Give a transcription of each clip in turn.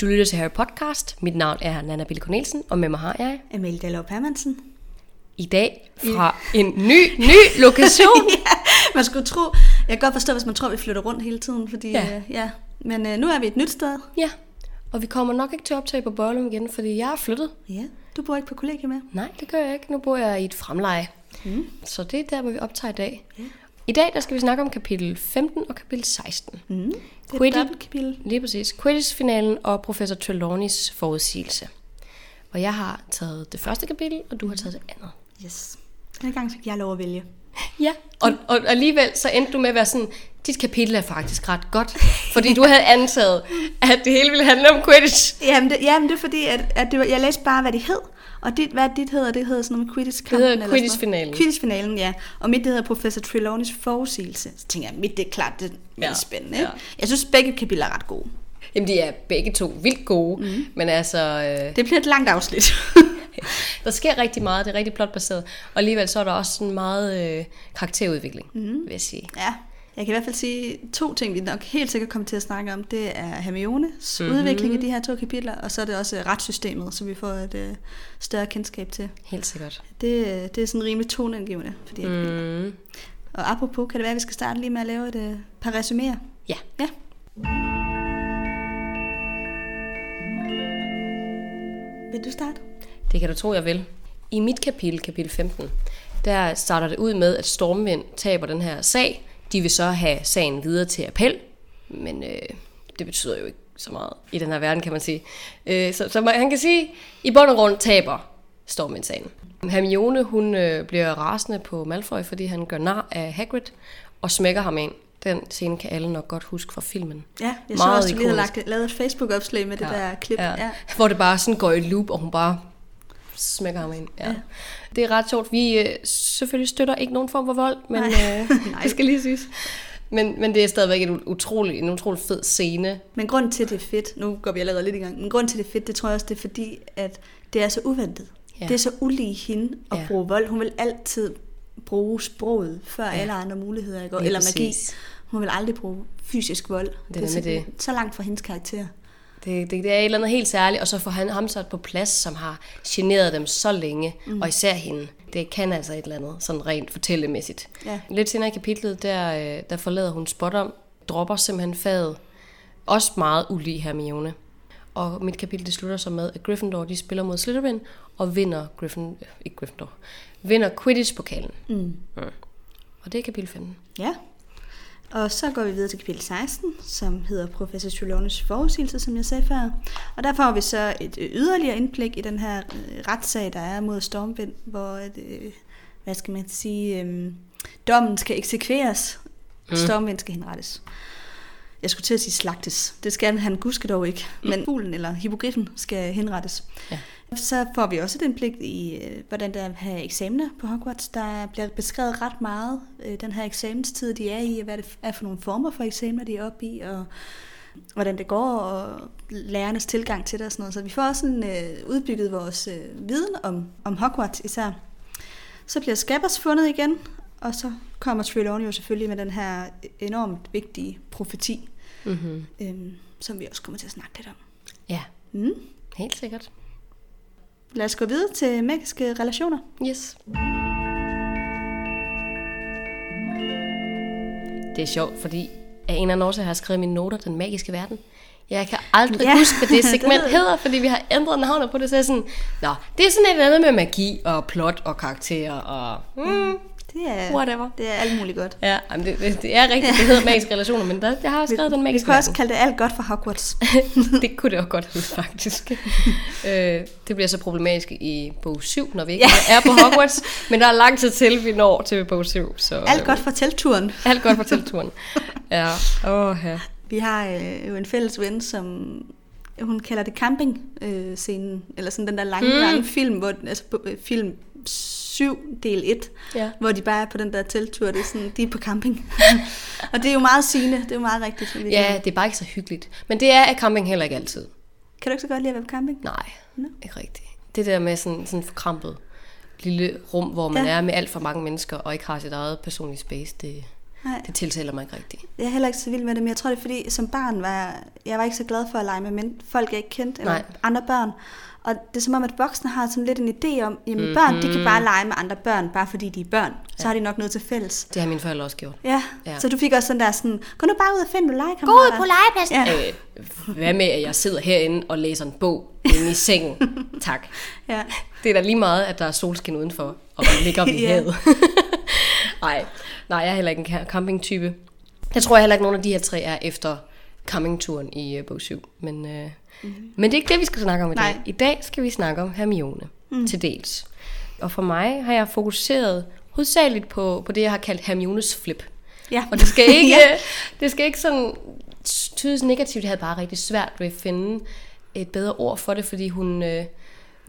Du lytter til Harry Podcast. Mit navn er Nana Bille Cornelsen, og med mig har jeg Amalie Dallov Hermansen. i dag fra en ny, ny lokation. ja, man skulle tro, jeg kan godt forstå, hvis man tror, vi flytter rundt hele tiden, fordi Ja. øh, ja. men øh, nu er vi et nyt sted. ja, og vi kommer nok ikke til at optage på Børlum igen, fordi jeg er flyttet. Ja, du bor ikke på kollegie med. Nej, det gør jeg ikke. Nu bor jeg i et fremleje. Mm. Så det er der, hvor vi optager i dag. Ja. I dag der skal vi snakke om kapitel 15 og kapitel 16. Mm. Det er dobbeltkapitel. Lige præcis. Quidditch-finalen og professor Trelawneys forudsigelse. Og jeg har taget det første kapitel, og du har taget det andet. Yes. Denne gang fik jeg lov at vælge. Ja, og, og alligevel så endte du med at være sådan, dit kapitel er faktisk ret godt, fordi du havde antaget, at det hele ville handle om Quidditch. Jamen, det, jamen, det er fordi, at, at det var, jeg læste bare, hvad det hed. Og dit, hvad dit hedder, det hedder sådan noget med quidditch Det hedder Quidditch-finalen. Quidditch-finalen, ja. Og mit, det hedder Professor Trelawney's forudsigelse. Så tænker jeg, mit, det er klart, det er Ja, spændende. Ja. Jeg synes, begge kapitler er ret gode. Jamen, de er begge to vildt gode, mm. men altså, øh, Det bliver et langt afsnit. der sker rigtig meget, det er rigtig plotbaseret, og alligevel så er der også sådan meget øh, karakterudvikling, mm. vil jeg sige. Ja, jeg kan i hvert fald sige to ting, vi nok helt sikkert kommer til at snakke om. Det er Hermiones mm-hmm. udvikling i de her to kapitler, og så er det også øh, retssystemet, som vi får et øh, større kendskab til. Helt sikkert. Det, øh, det er sådan rimelig toneangivende for de her kapitler. Mm. Og apropos, kan det være, at vi skal starte lige med at lave et øh, par resuméer? Ja. Ja. Vil du starte? Det kan du tro, jeg vil. I mit kapitel, kapitel 15, der starter det ud med, at Stormvind taber den her sag. De vil så have sagen videre til appel, men øh, det betyder jo ikke så meget i den her verden, kan man sige. Øh, så, så man, han kan sige, i bund og grund taber Stormvind sagen. Hermione, hun øh, bliver rasende på Malfoy, fordi han gør nar af Hagrid og smækker ham ind. Den scene kan alle nok godt huske fra filmen. Ja, jeg så Meget også, du lige havde lagt, lavet et Facebook-opslag med det der klip. Ja. Ja. Hvor det bare sådan går i loop, og hun bare smækker ham ind. Ja. Ja. Det er ret sjovt. Vi øh, selvfølgelig støtter ikke nogen form for vold, men Nej. øh, Nej. det skal lige siges. Men, men det er stadigvæk en utrolig, en utrolig fed scene. Men grund til, det er fedt, nu går vi allerede lidt i gang, men grund til, det er fedt, det tror jeg også, det er fordi, at det er så uventet. Ja. Ja. Det er så ulige hende at Ja. ja. bruge vold. Hun vil altid bruge sproget før ja. alle andre muligheder, ikke? Lige eller magi. Hun vil aldrig bruge fysisk vold. er det er så, så langt fra hendes karakter. Det, det, det er et eller andet helt særligt, og så får han ham sat på plads, som har generet dem så længe, mm. og især hende. Det kan altså et eller andet, sådan rent fortællemæssigt. Ja. Lidt senere i kapitlet, der, øh, der forlader hun spot om, dropper simpelthen faget. Også meget ulig Hermione. Og mit kapitel det slutter så med, at Gryffindor de spiller mod Slytherin og vinder Gryffindor, ikke Gryffindor, vinder Quidditch-pokalen. Mm. Mm. Og det er kapitel 15. Ja. Og så går vi videre til kapitel 16, som hedder Professor Trelawney's forudsigelse, som jeg sagde før. Og der får vi så et øh, yderligere indblik i den her øh, retssag, der er mod Stormvind, hvor, at, øh, hvad skal man sige, øh, dommen skal eksekveres. Mm. Stormvind skal henrettes. Jeg skulle til at sige slagtes. Det skal han guske dog ikke. Men fuglen eller hippogriffen skal henrettes. Ja. Så får vi også et indblik i, øh, hvordan der er eksamener på Hogwarts. Der bliver beskrevet ret meget øh, den her eksamenstid, de er i, hvad det er for nogle former for eksamener, de er oppe i, og hvordan det går, og lærernes tilgang til det og sådan noget. Så vi får også sådan, øh, udbygget vores øh, viden om, om Hogwarts især. Så bliver Scabbers fundet igen, og så kommer Trelawney jo selvfølgelig med den her enormt vigtige profeti, Mm-hmm. øh, som vi også kommer til at snakke lidt om. Ja, Mm. helt sikkert. Lad os gå videre til magiske relationer. Yes. Det er sjovt, fordi af en eller anden årsag har jeg skrevet mine noter, den magiske verden. Jeg kan aldrig ja. Huske, hvad det segment hedder, fordi vi har ændret navnet på det, så jeg er sådan, Nå, det er sådan et eller andet med magi og plot og karakterer og mm, Det er, whatever. det er alt muligt godt. Ja, jamen det, det, det er rigtigt, det hedder magiske relationer, men der, jeg har skrevet den Vi magiske kan også kalde det alt godt for Hogwarts. det kunne det også godt hedde, faktisk. øh, det bliver så problematisk i bog 7, når vi ikke Ja. er på Hogwarts, men der er lang tid til, vi når til bog 7. Så, Alt øh, godt for teltturen. Alt godt for telturen. Ja, åh ja. Vi har øh, jo en fælles ven, som hun kalder det camping-scenen, eller sådan den der lange, Mm. lange film, hvor, altså øh, film 7, del 1, Ja. hvor de bare er på den der telttur, det er sådan, de er på camping. og det er jo meget sigende, det er jo meget rigtigt. ja, det er bare ikke så hyggeligt. Men det er af camping heller ikke altid. Kan du ikke så godt lide at være på camping? Nej, Nå. ikke rigtigt. Det der med sådan, sådan forkrampet lille rum, hvor man. Ja. er med alt for mange mennesker, og ikke har sit eget personlige space, det, Nej. Det tiltaler mig ikke rigtigt. Jeg er heller ikke så vild med det, men jeg tror, det er fordi, som barn var jeg, jeg var ikke så glad for at lege med men folk, jeg ikke kendte, eller Nej. andre børn. Og det er som om, at voksne har sådan lidt en idé om, jamen mm-hmm. børn, de kan bare lege med andre børn, bare fordi de er børn. Så har de nok noget til fælles. Det har mine forældre også gjort. Ja. Ja. så du fik også sådan der sådan, gå nu bare ud og find nogle Gå legekammerater. ud på legepladsen. Ja. Øh, hvad med, at jeg sidder herinde og læser en bog inde i sengen? tak. ja. Det er da lige meget, at der er solskin udenfor, og man ligger ved Ja. havet. Nej, nej, jeg er heller ikke en ca- campingtype. Jeg tror heller ikke, nogen af de her tre er efter campingturen i uh, bog 7. Men, uh, mm-hmm. men det er ikke det, vi skal snakke om i dag. Nej. I dag skal vi snakke om Hermione mm. til dels. Og for mig har jeg fokuseret hovedsageligt på, på det, jeg har kaldt Hermiones flip. Ja. Og det skal ikke, Ja. det skal ikke sådan tydes negativt. Jeg havde bare rigtig svært ved at finde et bedre ord for det, fordi hun, øh,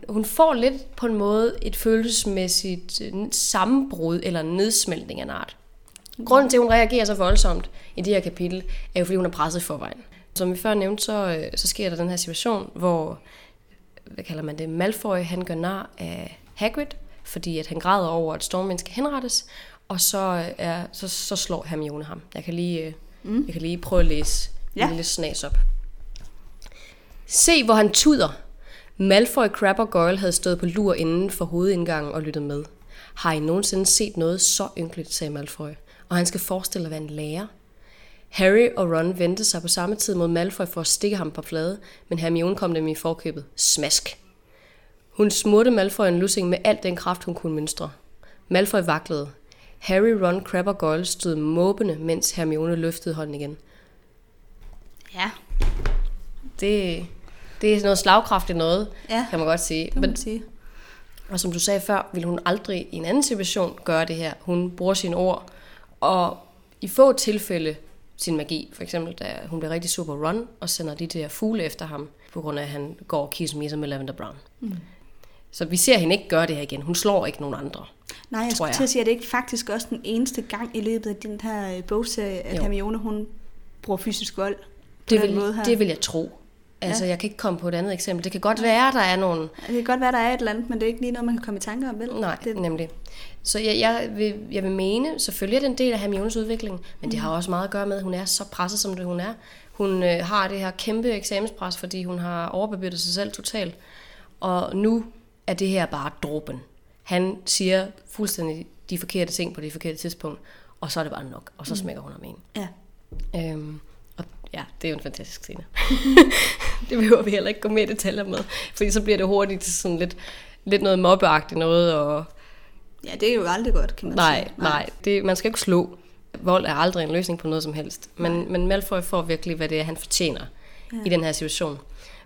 hun får lidt på en måde et følelsesmæssigt øh, sammenbrud eller nedsmeltning af en art. Grunden til, at hun reagerer så voldsomt i det her kapitel, er jo, fordi hun er presset i forvejen. Som vi før nævnte, så, øh, så sker der den her situation, hvor, hvad kalder man det, Malfoy, han gør nar af Hagrid, fordi at han græder over, at Stormvind skal henrettes, og så, øh, er, så, så slår Hermione ham. Jeg kan lige, øh, mm. jeg kan lige prøve at læse. Ja. en lille snas op. Se, hvor han tuder. Malfoy, Crabbe og Goyle havde stået på lur inden for hovedindgangen og lyttet med. Har I nogensinde set noget så ynkeligt, sagde Malfoy. Og han skal forestille at være en lærer. Harry og Ron vendte sig på samme tid mod Malfoy for at stikke ham på flade, men Hermione kom dem i forkøbet. Smask. Hun smurte Malfoy en lussing med al den kraft, hun kunne mønstre. Malfoy vaklede. Harry, Ron, Crabbe og Goyle stod måbende, mens Hermione løftede hånden igen. Ja, Det, det er noget slagkraftigt noget, Ja. kan man godt sige. det Men, sige. og som du sagde før, ville hun aldrig i en anden situation gøre det her. Hun bruger sine ord, og i få tilfælde sin magi. For eksempel, da hun bliver rigtig super run og sender de der fugle efter ham, på grund af, at han går og kisser med Lavender Brown. Mm. Så vi ser hende ikke gøre det her igen. Hun slår ikke nogen andre. Nej, jeg skulle jeg. til at sige, at det ikke faktisk også den eneste gang i løbet af den her øh, bogserie, at Jo. Hermione, hun bruger fysisk vold på Det vil, måde her. det vil jeg tro. Altså, ja. jeg kan ikke komme på et andet eksempel. Det kan godt være, der er nogle Det kan godt være, der er et eller andet, men det er ikke lige noget, man kan komme i tanke om, vel? Nej, det... nemlig. Så jeg, jeg, vil, jeg vil mene, selvfølgelig er det en del af Hermiones udvikling, men det har også meget at gøre med, at hun er så presset, som det hun er. Hun øh, har det her kæmpe eksamenspres, fordi hun har overbebyrdet sig selv totalt. Og nu er det her bare dråben. Han siger fuldstændig de forkerte ting på det forkerte tidspunkt, og så er det bare nok, og så smækker hun ham ind. Ja. Øhm, og ja, det er jo en fantastisk scene. det behøver vi heller ikke gå mere i detaljer med, fordi så bliver det hurtigt sådan lidt, lidt noget mobbeagtigt noget, og ja, det er jo aldrig godt, kan man Nej, sige. nej. Det, man skal ikke slå. Vold er aldrig en løsning på noget som helst. Men, men Malfoy får virkelig, hvad det er, han fortjener ja. i den her situation.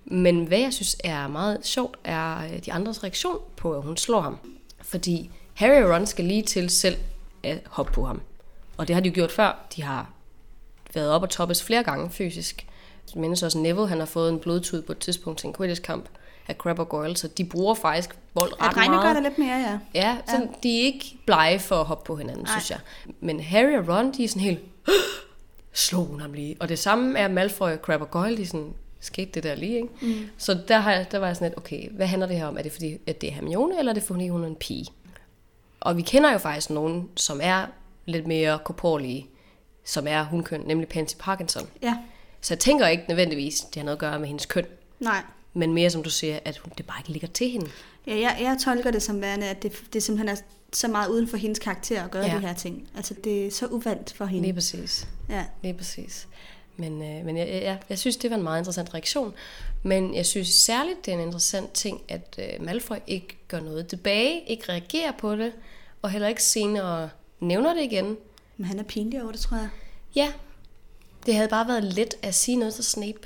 Men hvad jeg synes er meget sjovt, er øh, de andres reaktion på, at hun slår ham. Fordi Harry og Ron skal lige til selv at hoppe på ham. Og det har de jo gjort før. De har været op og toppes flere gange fysisk. Jeg mindes også Neville, han har fået en blodtud på et tidspunkt til en Quidditch-kamp af Crabbe og Goyle, så de bruger faktisk vold ret drengene meget. gør det lidt mere, ja. Ja, så ja. de er ikke blege for at hoppe på hinanden, Nej. synes jeg. Men Harry og Ron, de er sådan helt, slog hun ham lige. Og det samme er Malfoy og Crabbe og Goyle, de er sådan, skete det der lige, ikke? Mm. Så der, har jeg, der var jeg sådan lidt, okay, hvad handler det her om? Er det fordi, at det er Hermione, eller er det fordi, hun er en pige? Og vi kender jo faktisk nogen, som er lidt mere korporlige, som er hunkøn, nemlig Pansy Parkinson. Ja, Så jeg tænker ikke nødvendigvis, det har noget at gøre med hendes køn, nej. Men mere som du siger, at hun, det bare ikke ligger til hende. Ja, jeg, jeg tolker det som værende, at det, det simpelthen er så meget uden for hendes karakter at gøre Ja. ja. de her ting. Altså, det er så uvandt for hende. Lige præcis. Ja. Lige præcis. Men, øh, men jeg, jeg, jeg synes, det var en meget interessant reaktion. Men jeg synes særligt, det er en interessant ting, at øh, Malfoy ikke gør noget tilbage, ikke reagerer på det, og heller ikke senere nævner det igen. Men han er pinlig over det, tror jeg. Ja, det havde bare været let at sige noget til Snape,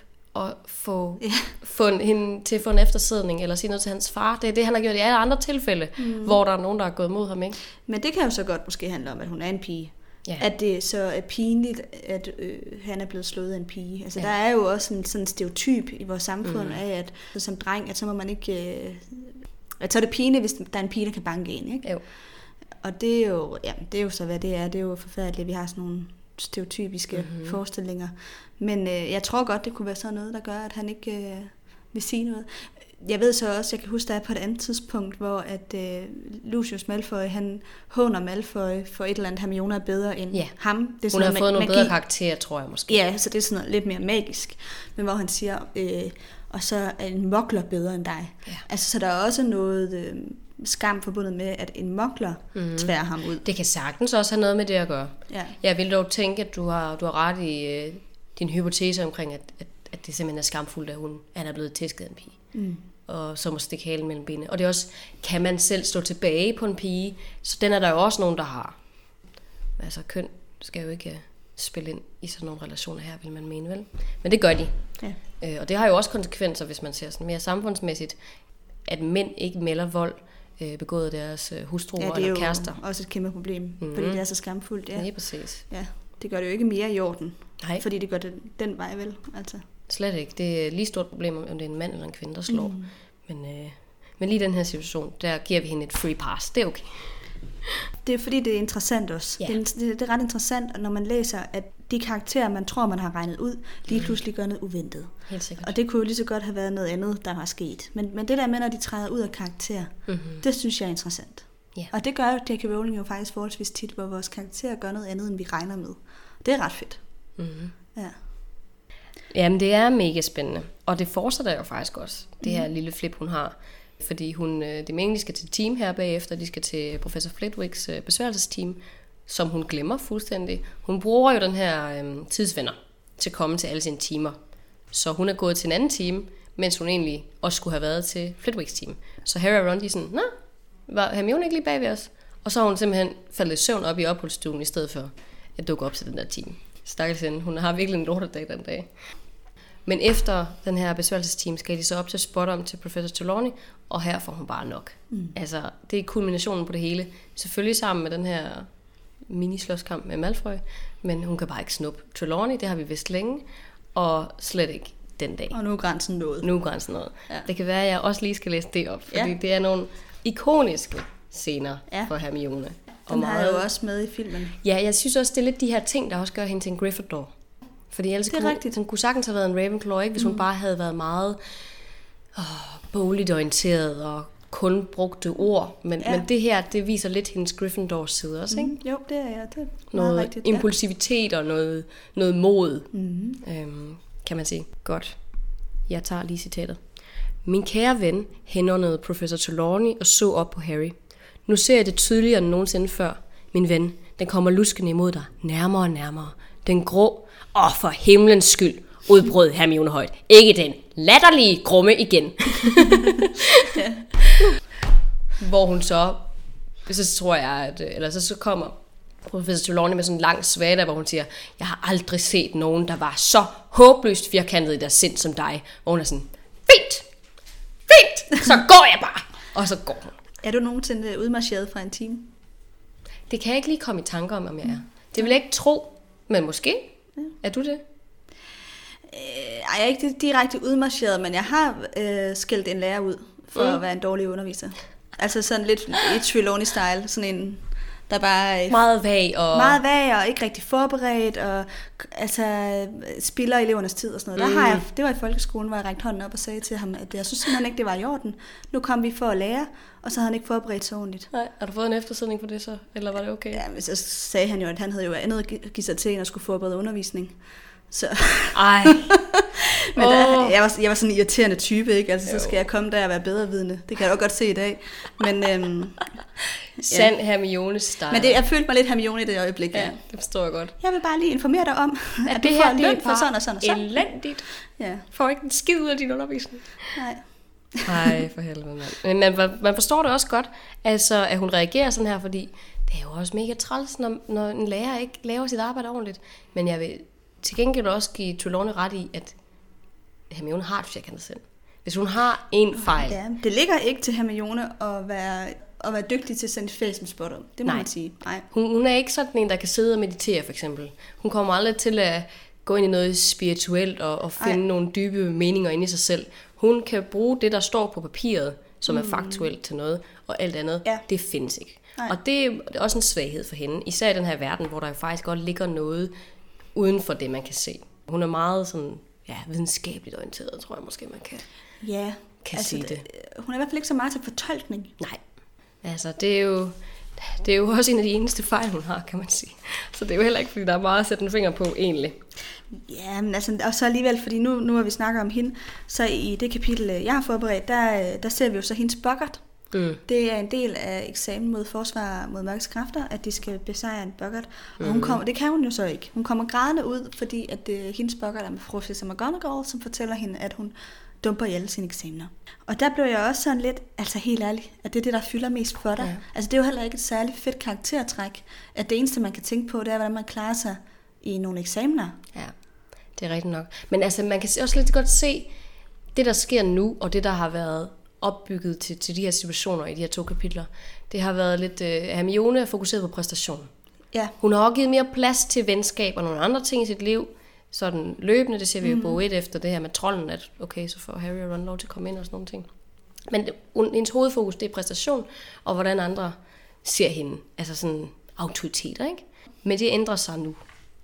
og få, Ja. få en, hende til at få en eftersidning, eller sige noget til hans far. Det er det, han har gjort i alle andre tilfælde, mm. hvor der er nogen, der er gået mod ham, ikke? Men det kan jo så godt måske handle om, at hun er en pige. Ja. At det så er pinligt, at øh, han er blevet slået af en pige. Altså, Ja. der er jo også en sådan stereotyp i vores samfund mm. af, at så som dreng, at så må man ikke... Øh, at så er det pinligt, hvis der er en pige, der kan banke en, ikke? Jo. Og det er jo, ja, det er jo så, hvad det er. Det er jo forfærdeligt, at vi har sådan nogle stereotypiske Mhm. mm-hmm. forestillinger. Men øh, jeg tror godt, det kunne være sådan noget, der gør, at han ikke øh, vil sige noget. jeg ved så også, jeg kan huske, der er på et andet tidspunkt, hvor at øh, Lucius Malfoy, han håner Malfoy for et eller andet, Hermione er bedre end Ja. ham. Det er Hun sådan har noget fået nogle magi. bedre karakterer, tror jeg måske. Ja, så det er sådan noget lidt mere magisk. Men hvor han siger, øh, og så er en mokler bedre end dig. Ja. Altså, så der er også noget øh, skam forbundet med, at en mokler mm. tværer ham ud. Det kan sagtens også have noget med det at gøre. Ja. Jeg vil dog tænke, at du har, du har ret i øh, din hypotese omkring, at, at, at det simpelthen er skamfuldt, at hun at han er blevet tæsket af en pige. Mm. Og så må stikke halen mellem benene. Og det er også, kan man selv stå tilbage på en pige? Så den er der jo også nogen, der har. Altså køn skal jo ikke øh, spille ind i sådan nogle relationer her, vil man mene, vel? Men det gør de. Ja. Øh, og det har jo også konsekvenser, hvis man ser sådan mere samfundsmæssigt, at mænd ikke melder vold øh, begået deres øh, hustruer ja, det er eller kærester. også et kæmpe problem, mm. fordi det er så skamfuldt. Ja. Ja, præcis. ja, det gør det jo ikke mere i orden, Nej. fordi det gør det den vej vel. Altså. Slet ikke. Det er lige stort problem, om det er en mand eller en kvinde, der slår. Mm. Men, øh, men lige i den her situation, der giver vi hende et free pass. Det er okay. Det er fordi, det er interessant også. Ja. Det, er, det, det er ret interessant, når man læser, at de karakterer, man tror, man har regnet ud, lige pludselig gør noget uventet. Helt sikkert. Og det kunne jo lige så godt have været noget andet, der var sket. Men, men det der med, når de træder ud af karakter, Mm-hmm. det synes jeg er interessant. Ja. Og det gør J.K. Rowling jo faktisk forholdsvis tit, hvor vores karakterer gør noget andet, end vi regner med. Det er ret fedt. Mm-hmm. Ja. Jamen, det er mega spændende. Og det fortsætter jo faktisk også, det her lille flip, hun har. Fordi hun, øh, det er meningen, de skal til team her bagefter. De skal til professor Flitwicks øh, besværgelsesteam, som hun glemmer fuldstændig. Hun bruger jo den her øh, tidsvenner til at komme til alle sine timer. Så hun er gået til en anden team, mens hun egentlig også skulle have været til Flitwicks team. Så Harry og Ron, de er sådan, Nå, var Hermione ikke lige bag ved os? Og så har hun simpelthen faldet i søvn op i opholdsstuen, i stedet for at dukke op til den der team. Stakkels hende. Hun har virkelig en lortedag den dag. Men efter den her besværgelsesteam skal de så op til spot om til Professor Trelawney, og her får hun bare nok. Mm. Altså, det er kulminationen på det hele. Selvfølgelig sammen med den her mini-slåskamp med Malfoy, men hun kan bare ikke snuppe Trelawney, det har vi vidst længe, og slet ikke den dag. Og nu er grænsen nået. Nu er grænsen noget. Ja. Det kan være, at jeg også lige skal læse det op, fordi Ja. det er nogle ikoniske scener Ja. for Hermione. Den har jeg jo også med i filmen. Ja, jeg synes også, det er lidt de her ting, der også gør hende til en Gryffindor. Fordi ellers Det er kunne, rigtigt. Hun kunne sagtens have været en Ravenclaw, ikke? hvis mm. hun bare havde været meget oh, bogligt orienteret og kun brugte ord. Men, Ja. ja. men det her, det viser lidt hendes Gryffindors side også, ikke? Mm, jo, det er jeg. Det er Noget rigtigt. impulsivitet og noget, noget mod, Ja. Mm. øhm, kan man sige. Godt. Jeg tager lige citatet. Min kære ven henåndede professor Trelawney og så op på Harry. Nu ser jeg det tydeligere end nogensinde før. Min ven, den kommer luskende imod dig, nærmere og nærmere. Den grå, og for himlens skyld, udbrød Hermione højt. Ikke den latterlige grumme igen. Hvor hun så, så tror jeg, at, eller så, så kommer professor Trelawney med sådan en lang svada, hvor hun siger, jeg har aldrig set nogen, der var så håbløst firkantet i deres sind som dig. Hvor hun er sådan, fint, fint, så går jeg bare. Og så går hun. Er du nogensinde udmarcheret fra en team? Det kan jeg ikke lige komme i tanker om, om jeg er. Det vil jeg ikke tro, men måske. Er du det? Øh, ej, jeg er ikke direkte udmarcheret, men jeg har øh, skældt en lærer ud for mm. at være en dårlig underviser. Altså sådan lidt i Trelawney-style, sådan en, der bare er Meget vag og... meget vag og ikke rigtig forberedt, og altså spilder elevernes tid og sådan noget. Der har jeg, det var i folkeskolen, hvor jeg rækte hånden op og sagde til ham, at jeg synes simpelthen ikke, det var i orden. Nu kom vi for at lære, og så havde han ikke forberedt sig ordentligt. Nej, har du fået en eftersidning for det så? Eller var det okay? Ja, men så sagde han jo, at han havde jo andet at gi- give sig til, end at skulle forberede undervisning. Så, Ej. men oh. der, jeg, var, jeg var sådan en irriterende type, ikke? Altså, så Jo. skal jeg komme der og være bedre vidne. Det kan jeg jo godt se i dag. Men, øhm, Sand Hermione style. men det, jeg følte mig lidt Hermione i det øjeblik. Ja, Ja. det forstår jeg godt. Jeg vil bare lige informere dig om, at, At du det får her, en det er løn for sådan og sådan og sådan. elendigt. Ja, Får ikke en skid ud af din undervisning. nej. Nej, for helvede, mand. Men man, man forstår det også godt, altså, at hun reagerer sådan her, fordi det er jo også mega træls, når, når en lærer ikke laver sit arbejde ordentligt. Men jeg vil til gengæld også give Trelawney ret i, at Hermione har et firkantet sind. Hvis hun har en fejl, Ja, det ligger ikke til Hermione at være, at være dygtig til at sende fæsen spotter. Det må Nej. man sige. Nej. Hun, hun er ikke sådan en, der kan sidde og meditere, for eksempel. Hun kommer aldrig til at gå ind i noget spirituelt og, og finde Ej. Nogle dybe meninger inde i sig selv. Hun kan bruge det, der står på papiret, som er faktuelt til noget, og alt andet, Ja. det findes ikke. Nej. Og det er det er også en svaghed for hende, især i den her verden, hvor der jo faktisk godt ligger noget uden for det, man kan se. Hun er meget sådan, ja, videnskabeligt orienteret, tror jeg måske, man kan Ja, kan altså, sige det. Hun er i hvert fald ikke så meget til fortolkning. Nej. Altså, det er jo... Det er jo også en af de eneste fejl, hun har, kan man sige. Så det er jo heller ikke, fordi der er meget at sætte en finger på, egentlig. Ja, men altså, og så alligevel, fordi nu, nu har vi snakket om hende, så i det kapitel, jeg har forberedt, der, der ser vi jo så hendes bokkert. Mm. Det er en del af eksamen mod forsvar mod mørkets kræfter, at de skal besejre en bokkert. Og mm. hun kommer, det kan hun jo så ikke. Hun kommer grædende ud, fordi at det, hendes bokkert er med professor McGonagall, som fortæller hende, at hun dumper i alle sine eksamener. Og der blev jeg også sådan lidt, altså helt ærligt, at det er det, der fylder mest for dig. Ja. Altså det er jo heller ikke et særligt fedt karaktertræk, at det eneste, man kan tænke på, det er, hvordan man klarer sig i nogle eksamener. Ja, det er rigtigt nok. Men altså, man kan også lidt godt se, det der sker nu, og det der har været opbygget til, til de her situationer i de her to kapitler, det har været lidt, uh, Hermione er fokuseret på præstation. Ja. Hun har også givet mere plads til venskab og nogle andre ting i sit liv, sådan løbende, det ser vi jo på mm. et efter det her med trolden, at okay, så får Harry og Ron lov til at komme ind og sådan nogle ting. Men det, hendes hovedfokus, det er præstation, og hvordan andre ser hende, altså sådan autoriteter, ikke? Men det ændrer sig nu.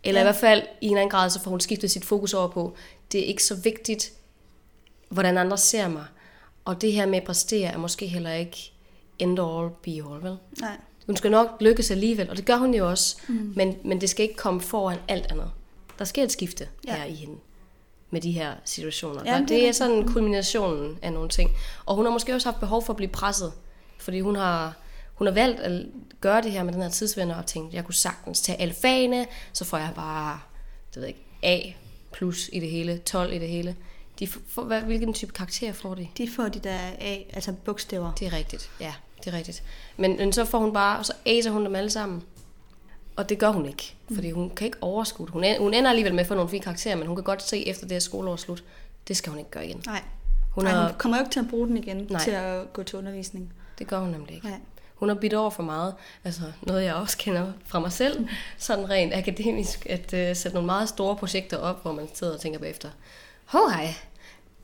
Eller ja. i hvert fald i en eller anden grad, så får hun skiftet sit fokus over på, det er ikke så vigtigt, hvordan andre ser mig. Og det her med at præstere er måske heller ikke end all, be all, vel? Nej. Hun skal nok lykkes alligevel, og det gør hun jo også, mm. men, men det skal ikke komme foran alt andet. Der sker et skifte ja. her i hende med de her situationer. Ja, det, det er sådan kulminationen af nogle ting. Og hun har måske også haft behov for at blive presset, fordi hun har, hun har valgt at gøre det her med den her tidsvender og tænkt, jeg kunne sagtens tage alle fagene, så får jeg bare, det ved jeg ikke, A plus i det hele, 12 i det hele. De får, hvad, hvilken type karakter får de? De får de der A, altså bogstaver. Det er rigtigt, ja, det er rigtigt. Men, men så får hun bare, og så aser hun dem alle sammen. Og det gør hun ikke, fordi hun kan ikke overskue Hun, hun ender alligevel med at få nogle fine karakterer, men hun kan godt se efter det her skoleår slut, det skal hun ikke gøre igen. Nej, hun, Nej, hun kommer jo ikke til at bruge den igen Nej. til at gå til undervisning. Det gør hun nemlig ikke. Nej. Hun har bidt over for meget. Altså noget, jeg også kender fra mig selv, sådan rent akademisk, at uh, sætte nogle meget store projekter op, hvor man sidder og tænker bagefter, hov hej,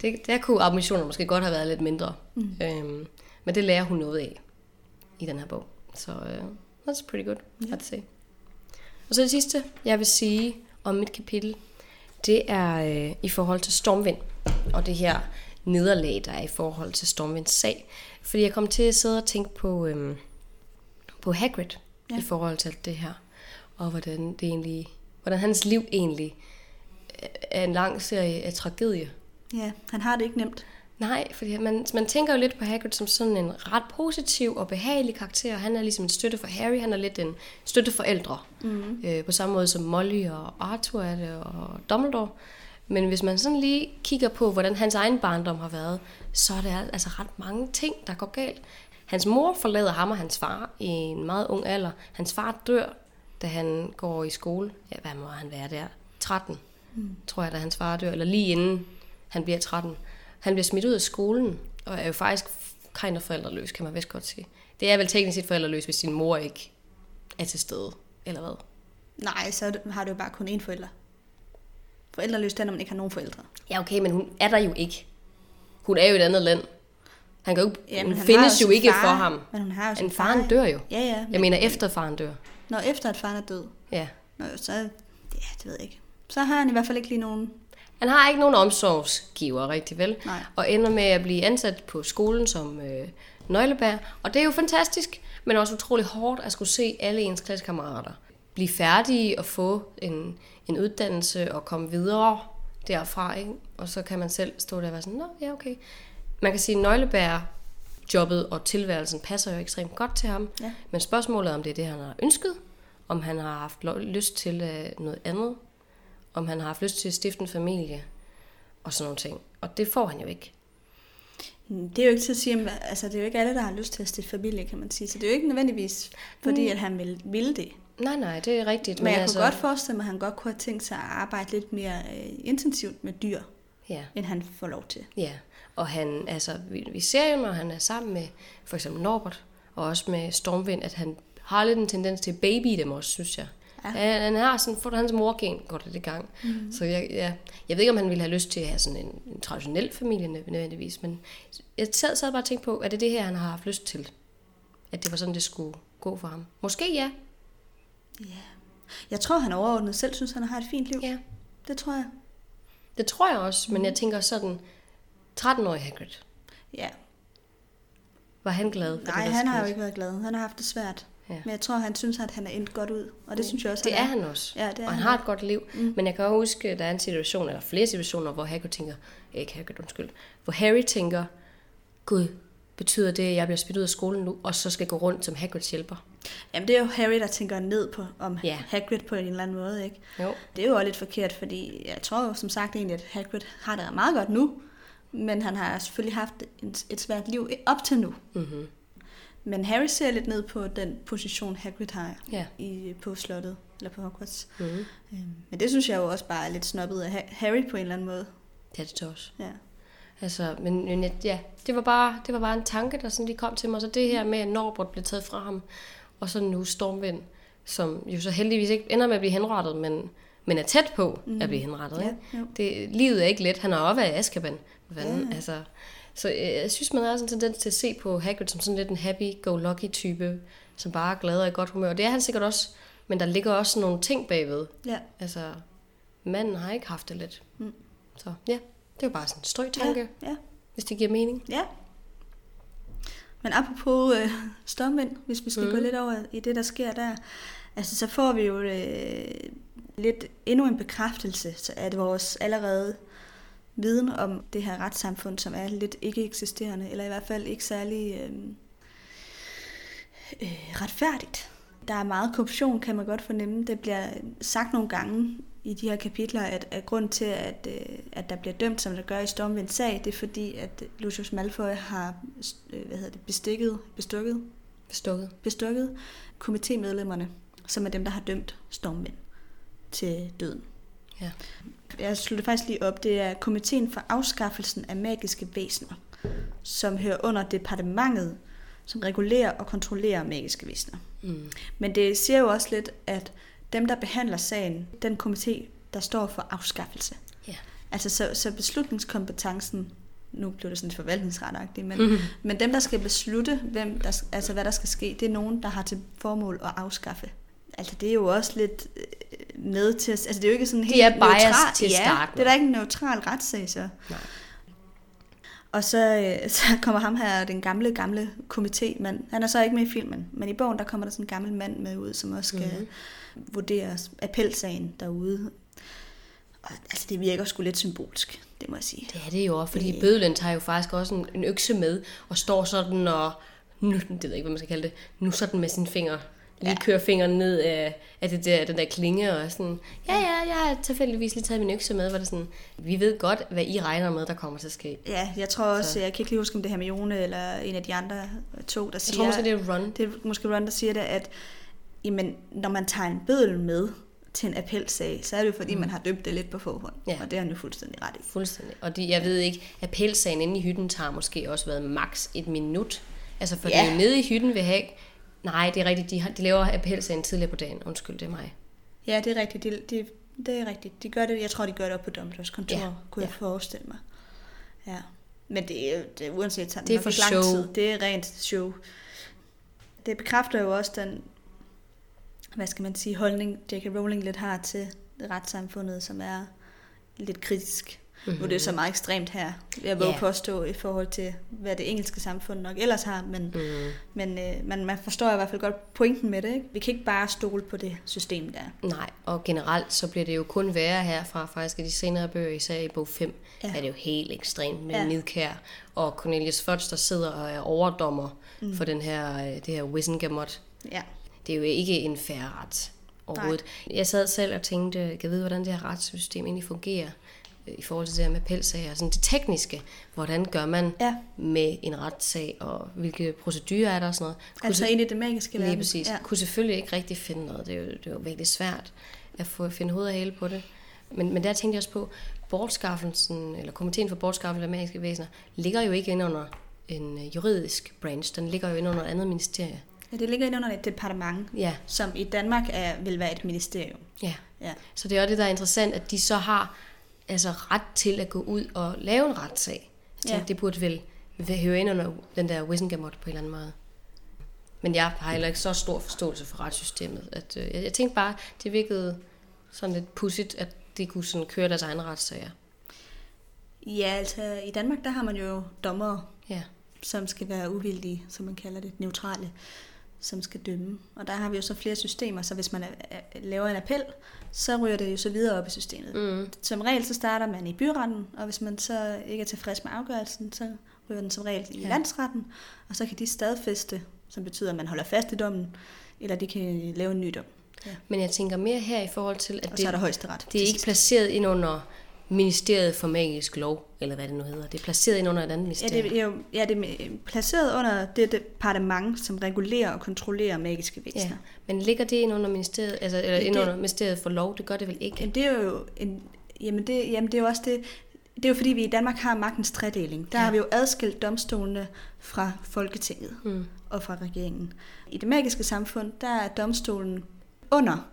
det, der kunne ambitioner måske godt have været lidt mindre. Mm. Øhm, men det lærer hun noget af i den her bog. Så uh, that's pretty good, yeah. I'd say. Og så det sidste, jeg vil sige om mit kapitel, det er øh, i forhold til Stormvind, og det her nederlag, der er i forhold til Stormvinds sag. Fordi jeg kom til at sidde og tænke på, øh, på Hagrid ja. i forhold til det her, og hvordan, det egentlig, hvordan hans liv egentlig er en lang serie af tragedie. Ja, han har det ikke nemt. Nej, fordi man, man tænker jo lidt på Hagrid som sådan en ret positiv og behagelig karakter. Han er ligesom en støtte for Harry, han er lidt en støtte for ældre. Mm. Øh, på samme måde som Molly og Arthur er det, og Dumbledore. Men hvis man sådan lige kigger på, hvordan hans egen barndom har været, så er der altså ret mange ting, der går galt. Hans mor forlader ham og hans far i en meget ung alder. Hans far dør, da han går i skole. Ja, hvad må han være der? 13, mm. tror jeg, da hans far dør. Eller lige inden han bliver 13. Han bliver smidt ud af skolen, og er jo faktisk kind of forældreløs, kan man vist godt sige. Det er vel teknisk set forældreløs, hvis din mor ikke er til stede, eller hvad? Nej, så har du jo bare kun én forælder. Forældreløs er, når man ikke har nogen forældre. Ja, okay, men hun er der jo ikke. Hun er jo i et andet land. Han kan jo, ja, hun findes jo, ikke far, for ham. Men hun har jo en faren dør jo. Ja, ja. Jeg mener efter faren dør. Når efter at faren er død. Ja. Nå, så, ja, det ved jeg ikke. Så har han i hvert fald ikke lige nogen han har ikke nogen omsorgsgiver rigtig vel, Nej. og ender med at blive ansat på skolen som øh, nøglebær. Og det er jo fantastisk, men også utrolig hårdt at skulle se alle ens klassekammerater blive færdige og få en, en uddannelse og komme videre derfra. Ikke? Og så kan man selv stå der og være sådan, nå ja okay. Man kan sige, at nøglebær jobbet og tilværelsen passer jo ekstremt godt til ham. Ja. Men spørgsmålet er, om det er det, han har ønsket, om han har haft lyst til øh, noget andet, om han har haft lyst til at stifte en familie, og sådan nogle ting. Og det får han jo ikke. Det er jo ikke til at sige, altså det er jo ikke alle, der har lyst til at stifte familie, kan man sige. Så det er jo ikke nødvendigvis, fordi mm. at han vil, vil det. Nej, nej, det er rigtigt. Men, men jeg altså... kunne godt forestille mig, at han godt kunne have tænkt sig at arbejde lidt mere øh, intensivt med dyr, ja. end han får lov til. Ja, og han, altså, vi, vi ser jo, når han er sammen med for eksempel Norbert, og også med Stormvind, at han har lidt en tendens til at baby dem også, synes jeg. Ja. Han, han har sådan, for hans morgen går det i gang. Mm. Så jeg, ja, jeg ved ikke, om han ville have lyst til at have sådan en, en traditionel familie nødvendigvis, men jeg sad, sad bare og tænkte på, er det det her, han har haft lyst til? At det var sådan, det skulle gå for ham? Måske ja. Ja. Jeg tror, han overordnet selv synes, han har et fint liv. Ja. Det tror jeg. Det tror jeg også, men jeg tænker sådan, 13-årig Hagrid. Ja. Var han glad for Nej, det, han har jo ikke været glad. Han har haft det svært. Ja. Men jeg tror, han synes, at han er endt godt ud. Og det synes jeg også, Det er han også. Ja, det er og han han. har et godt liv. Mm. Men jeg kan også huske, at der er en situation, eller flere situationer, hvor Hagrid tænker, ikke Hagrid, undskyld, hvor Harry tænker, Gud, betyder det, at jeg bliver smidt ud af skolen nu, og så skal gå rundt som Hagrids hjælper? Jamen, det er jo Harry, der tænker ned på om Ja. Hagrid på en eller anden måde, ikke? Jo. Det er jo også lidt forkert, fordi jeg tror jo som sagt egentlig, at Hagrid har det meget godt nu. Men han har selvfølgelig haft et, et svært liv op til nu. Mm-hmm. Men Harry ser lidt ned på den position, Hagrid har Ja. i, på slottet, eller på Hogwarts. Mm-hmm. Øhm, Men det synes jeg jo også bare er lidt snobbet af Ha- Harry på en eller anden måde. Det er det også. Ja. Altså, men, men ja, det var, bare, det var bare en tanke, der sådan lige kom til mig. Så det her med, at Norbert blev taget fra ham, og så nu Stormvind, som jo så heldigvis ikke ender med at blive henrettet, men, men er tæt på mm. at blive henrettet. Ja, Ikke? jo. Det, livet er ikke let. Han har også været i Azkaban. Hvad fanden? Ja. Altså, så øh, jeg synes, man har sådan en tendens til at se på Hagrid som sådan lidt en happy-go-lucky type, som bare er glad og i godt humør. Og det er han sikkert også, men der ligger også nogle ting bagved. Ja. Altså, manden har ikke haft det let. Mm. Så ja, det var bare sådan en strøtanke, Ja, ja. hvis det giver mening. Ja. Men apropos øh, stormvind, hvis vi skal mm. Gå lidt over i det, der sker der, altså så får vi jo øh, lidt endnu en bekræftelse af vores allerede viden om det her retssamfund, som er lidt ikke eksisterende, eller i hvert fald ikke særlig øh, øh, retfærdigt. Der er meget korruption, kan man godt fornemme. Det bliver sagt nogle gange i de her kapitler, at, at grund til, at, øh, at der bliver dømt, som der gør i Stormvinds sag, det er fordi, at Lucius Malfoy har øh, hvad hedder det, bestikket, bestukket, Bestukket. bestukket komitémedlemmerne, som er dem, der har dømt Stormvind til døden. Ja. Jeg slutter faktisk lige op. Det er komiteen for afskaffelsen af magiske væsener, som hører under departementet, som regulerer og kontrollerer magiske væsener. Mm. Men det siger jo også lidt, at dem, der behandler sagen, den komité, der står for afskaffelse. Ja. Altså så, så beslutningskompetencen, nu blev det sådan forvaltningsretagtigt, men, Mhm. men dem, der skal beslutte, hvem der, altså hvad der skal ske, det er nogen, der har til formål at afskaffe. Altså det er jo også lidt øh, med til, at- altså det er jo ikke sådan De helt er biased neutral- til at ja, starte det er da ikke en neutral retssag så. Nej. Og så, øh, så kommer ham her, den gamle, gamle komitémand. Han er så ikke med i filmen, men i bogen, der kommer der sådan en gammel mand med ud, som også skal Mhm. mm-hmm. vurdere appelsagen derude. Og, altså, det virker sgu lidt symbolsk, det må jeg sige. Det er det jo også, fordi Det- Bødlen tager jo faktisk også en, en økse med, og står sådan og, nu, det ved jeg ikke, hvad man skal kalde det, nu sådan med sine fingre, lige ja. kører fingeren ned af, af det der, den der klinge, og sådan, ja, ja, jeg har tilfældigvis lige taget min økse med, hvor det sådan, vi ved godt, hvad I regner med, der kommer til at ske. Ja, jeg tror også, Så- jeg kan ikke lige huske, om det er Hermione eller en af de andre to, der Jeg siger... tror måske, det er Ron. Det er måske Ron, der siger det, at jamen, når man tager en bødel med til en appelsag, så er det jo fordi, mm. man har dømt det lidt på forhånd. Ja. Og det er han jo fuldstændig ret i. Fuldstændig. Og de, jeg ved ikke, appelsagen inde i hytten tager måske også været maks et minut. Altså, for Ja. ja. nede i hytten vil have... Nej, det er rigtigt, de, de laver appelsagen tidligere på dagen. Undskyld, det er mig. Ja, det er rigtigt. De, de, det er rigtigt. De gør det, jeg tror, de gør det op på Dumbledores kontor, Ja, ja. kunne jeg ja. forestille mig. Ja. Men det er, det uanset, tager Det er for lang show. tid. Det er rent show. Det bekræfter jo også den, hvad skal man sige, holdning, J.K. Rowling lidt har til retssamfundet, som er lidt kritisk. Mm-hmm. Nu er det så meget ekstremt her, vil jeg våge Ja. påstå, i forhold til, hvad det engelske samfund nok ellers har, men, Mm. men øh, man, man forstår i hvert fald godt pointen med det. Ikke? Vi kan ikke bare stole på det system der. Nej, og generelt så bliver det jo kun værre herfra, faktisk i de senere bøger, især i bog 5, Ja. er det jo helt ekstremt med Ja. Nidkær og Cornelius Fudge, der sidder og er overdommer mm. for den her, øh, det her Wisengamot. Ja. Det er jo ikke en færre ret overhovedet. Nej. Jeg sad selv og tænkte, kan jeg vide, hvordan det her retssystem egentlig fungerer i forhold til det her med pelsager. Sådan det tekniske, hvordan gør man Ja. med en retssag, og hvilke procedurer er der og sådan noget. Kunne Altså ind i det magiske Lige verden. præcis. Ja. Kunne selvfølgelig ikke rigtig finde noget. Det er jo, det er jo virkelig svært at få, finde hoved og hale på det. Men, men der tænkte jeg også på, bortskaffelsen, eller komiteen for bortskaffelse af magiske væsener, ligger jo ikke ind under en øh, juridisk branch. Den ligger jo ind under et andet ministerie. ja, det ligger inde under et departement, Ja, som i Danmark er, vil være et ministerium. ja. Ja. Så det er også det, der er interessant, at de så har altså ret til at gå ud og lave en retssag. Jeg tænkte, Ja. det burde vel høre ind under den der Wisengamot på en eller anden måde. Men jeg har heller ikke så stor forståelse for retssystemet. At, øh, jeg, jeg tænkte bare, det virkede sådan lidt pudsigt, at de kunne sådan køre deres egne retssager. Ja, altså i Danmark, der har man jo dommere, Ja. som skal være uvildige, som man kalder det, neutrale, som skal dømme. Og der har vi jo så flere systemer, så hvis man er, er, laver en appel, så ryger det jo så videre op i systemet. Mm. Som regel så starter man i byretten, og hvis man så ikke er tilfreds med afgørelsen, så ryger den som regel i Ja. landsretten, og så kan de stadfæste, som betyder, at man holder fast i dommen, eller de kan lave en ny dom. Ja. Men jeg tænker mere her i forhold til, at Og så er der det, højesteret. det er ikke placeret ind under Ministeriet for Magisk Lov, eller hvad det nu hedder. Det er placeret ind under et andet Ja, ministerium. det er jo ja, det er placeret under det departement, som regulerer og kontrollerer magiske væsener. Ja, men ligger det ind under ministeriet, altså, eller Det- ind under ministeriet for lov? Det gør det vel ikke? Jamen, det er jo en, jamen, det, jamen, det er jo også det, det er jo fordi, vi i Danmark har magtens tredeling. Der Ja. ja. har vi jo adskilt domstolene fra Folketinget Mm. og fra regeringen. I det magiske samfund, der er domstolen under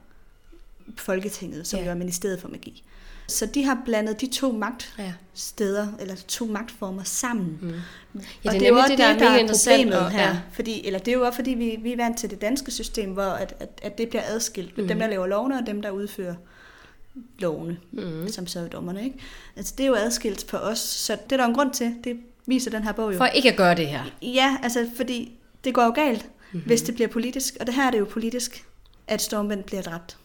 Folketinget, som Ja. ja. jo er ministeriet for magi. Så de har blandet de to Ja. magtsteder, eller to magtformer sammen. Mm. Ja, Ja, og det er det er jo også det, det, der er der, er interessant, problemet og- her. ja. Fordi, eller det er jo også fordi, vi, vi er vant til det danske system, hvor at, at, at det bliver adskilt. Mm. Dem, der laver lovene, og dem, der udfører lovene, Mm. som så er dommerne. Ikke? Altså, det er jo adskilt for os, så det er der en grund til. Det viser den her bog jo. For ikke at gøre det her. Ja, altså, fordi det går jo galt, Mhm. mm-hmm. hvis det bliver politisk. Og det her er det jo politisk, at Stormvind bliver dræbt.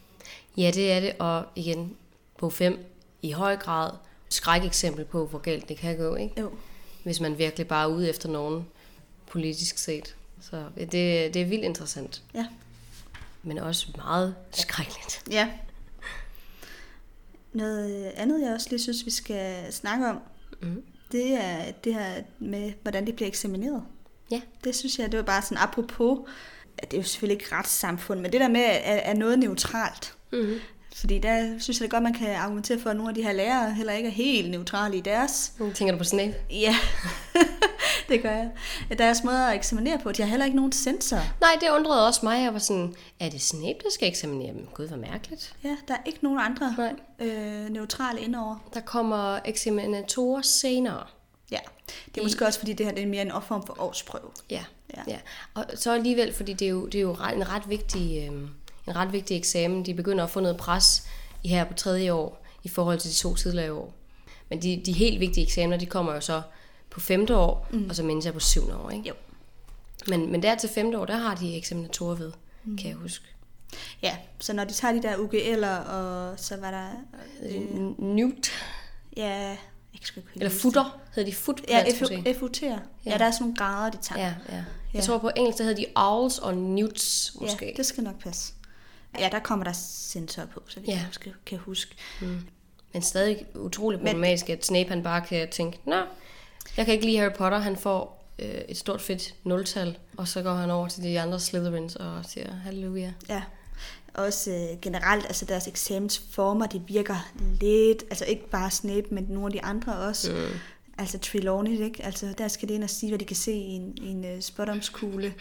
Ja, det er det, og igen, bog 5 i høj grad skrækeksempel på, hvor galt det kan gå, ikke? Jo. hvis man virkelig bare er ude efter nogen politisk set. Så det, det er vildt interessant, Ja. men også meget skrækkeligt. Ja. Noget øh, andet, jeg også lige synes, vi skal snakke om, Mm. det er det her med, hvordan det bliver eksamineret. Ja. Det synes jeg, det var bare sådan apropos, at det er jo selvfølgelig ikke retssamfund, men det der med, at er noget neutralt. Mm-hmm. Fordi der synes jeg da godt, man kan argumentere for, at nogle af de her lærere heller ikke er helt neutrale i deres. Tænker du på Snape? Ja, det gør jeg. Deres måde at eksaminere på, de har heller ikke nogen sensor. Nej, det undrede også mig. Jeg var sådan, er det Snape, der skal eksaminere dem? Gud, hvor mærkeligt. Ja, der er ikke nogen andre Nej. øh, neutrale indover. Der kommer eksaminatorer senere. Ja, det er måske også, fordi det her det er mere en form for årsprøve. Ja. Ja. ja. Og så alligevel, fordi det er jo, det er jo en ret vigtig, øh, en ret vigtig eksamen. De begynder at få noget pres i her på tredje år i forhold til de to tidligere år. Men de, de helt vigtige eksamener, de kommer jo så på femte år, mm. og så mindes jeg på syvende år. Ikke? Jo. Men, men der til femte år, der har de eksaminatorer ved, mm. kan jeg huske. Ja, så når de tager de der UGL'er, og så var der... Øh. Newt, Ja, jeg kan sgu ikke eller futter, hedder de fut? Ja, FUT'er. Ja. ja, der er sådan nogle grader, de tager. Ja, ja. Jeg Ja. tror på engelsk, der hedder de owls og newts måske. Ja, det skal nok passe. Ja, der kommer der sensor på, så vi Ja. måske kan huske. Men stadig utrolig problematisk, at Snape han bare kan tænke, Nå, jeg kan ikke lide Harry Potter, han får øh, et stort fedt nultal, og så går han over til de andre Slytherins og siger, halleluja. Ja. Også øh, generelt, altså deres eksamensformer, de virker lidt, altså ikke bare Snape, men nogle af de andre også. Mm. Altså Trelawney, ikke? Altså der skal de ind og sige, hvad de kan se i en, i en uh, spottomskugle.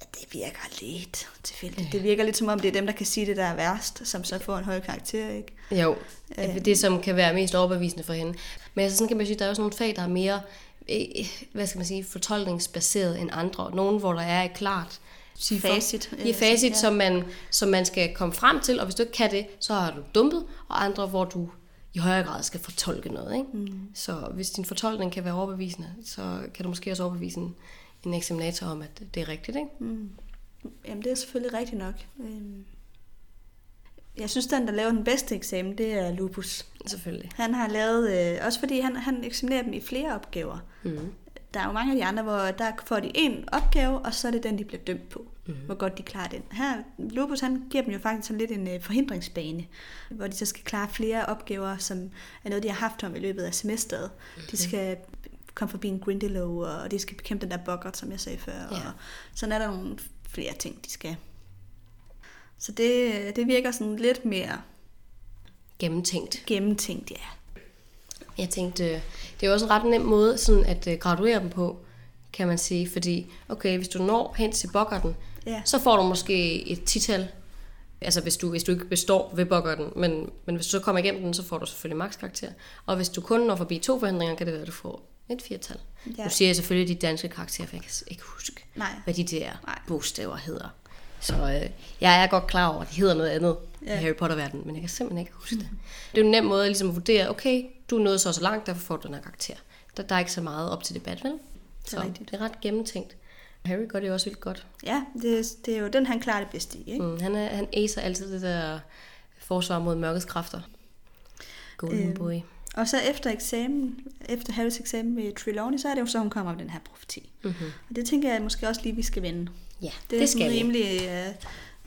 Det virker lidt tilfældigt. Det virker lidt som om, det er dem, der kan sige det, der er værst, som så får en høj karakter, ikke? Jo, øh. det som kan være mest overbevisende for hende. Men altså, sådan kan man sige, der er også nogle fag, der er mere, øh, hvad skal man sige, fortolkningsbaseret end andre. Nogle, hvor der er et klart ciffer. Facit, Ja, øh, facit, ja. som, man, som man skal komme frem til, og hvis du ikke kan det, så har du dumpet, og andre, hvor du i højere grad skal fortolke noget. Ikke? Mm. Så hvis din fortolkning kan være overbevisende, så kan du måske også overbevise en, en eksaminator om, at det er rigtigt. Ikke? Mm. Jamen, det er selvfølgelig rigtigt nok. Øhm, Jeg synes, den, der laver den bedste eksamen, det er Lupus. Selvfølgelig. Han har lavet, øh, også fordi han, han eksaminerer dem i flere opgaver. Mm. Der er jo mange af de andre, hvor der får de en opgave, og så er det den, de bliver dømt på. Mm. Hvor godt de klarer den. Her, Lupus, han giver dem jo faktisk sådan lidt en øh, forhindringsbane, hvor de så skal klare flere opgaver, som er noget, de har haft om i løbet af semesteret. Mm. De skal komme forbi en Grindelow, og de skal bekæmpe den der boggart, som jeg sagde før. Ja. Og sådan er der nogle flere ting, de skal. Så det, det virker sådan lidt mere Gennemtænkt. gennemtænkt, ja. Jeg tænkte, øh, det er også en ret nem måde sådan at øh, graduere dem på, kan man sige. Fordi, okay, hvis du når hen til bokkerten, Ja. så får du måske et tital. Altså hvis du, hvis du ikke består ved bokkerten, men, men hvis du så kommer igennem den, så får du selvfølgelig makskarakter. Og hvis du kun når forbi to forhindringer, kan det være, at du får et firtal. Ja. Nu siger jeg selvfølgelig de danske karakterer, for jeg kan ikke huske, Nej. hvad de der Nej. bogstaver hedder. Så øh, jeg er godt klar over, at de hedder noget andet ja. I Harry Potter-verdenen, men jeg kan simpelthen ikke huske det. Det er jo en nem måde ligesom at vurdere, okay, du er nået så så langt, derfor får du den her karakter. Der, der er ikke så meget op til debat, vel? er Så rigtigt. det er ret gennemtænkt. Harry gør det jo også vildt godt. Ja, det, det er jo den, han klarer det bedste i. Ikke? Mm, han, er, han acer altid det der forsvar mod mørkets kræfter. Golden Øhm. boy. Og så efter eksamen, efter Harrys eksamen med Trelawney, så er det jo så, hun kommer med den her profeti. Mm-hmm. Og det tænker jeg måske også lige, vi skal vende. Ja, Det det, er skal vi. rimelig øh,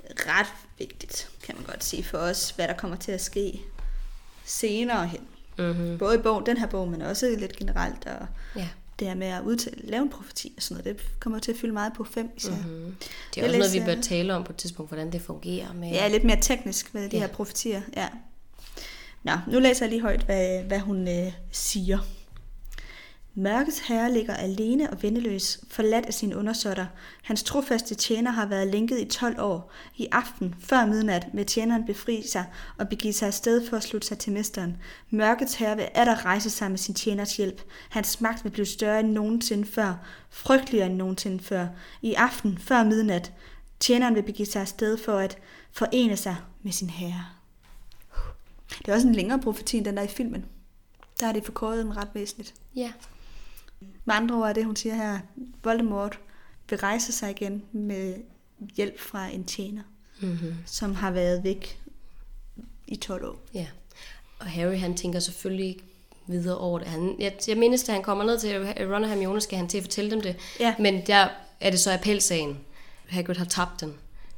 ret vigtigt, kan man godt sige for os, hvad der kommer til at ske senere hen. Mm-hmm. Både i bogen, den her bog, men også lidt generelt. Og Ja. det her med at udtale, lave en profeti og sådan noget, det kommer til at fylde meget på fem især. Mm-hmm. Det Jeg er også noget, vi læser- bør tale om på et tidspunkt, hvordan det fungerer med... Ja, lidt mere teknisk med de Ja. her profetier. Ja. Nå, nu læser jeg lige højt, hvad, hvad hun øh, siger. Mørkets herre ligger alene og vendeløs, forladt af sine undersåtter. Hans trofaste tjener har været lænket i 12 år. I aften, før midnat, vil tjeneren befri sig og begive sig afsted for at slutte sig til mesteren. Mørkets herre vil atter rejse sig med sin tjeners hjælp. Hans magt vil blive større end nogensinde før, frygteligere end nogensinde før. I aften, før midnat, tjeneren vil begive sig afsted for at forene sig med sin herre. Det er også en længere profeti end den der i filmen. Der er det forkortet den ret væsentligt. ja. Med andre ord er det, hun siger her, Voldemort vil rejse sig igen med hjælp fra en tjener, Mm-hmm. som har været væk i 12 år. Ja, og Harry han tænker selvfølgelig ikke videre over det. Han, jeg, jeg mindes, da han kommer ned til Ron og Hermione, skal han til at fortælle dem det. Ja. Men der er det så appelsagen. Hagrid har tabt den.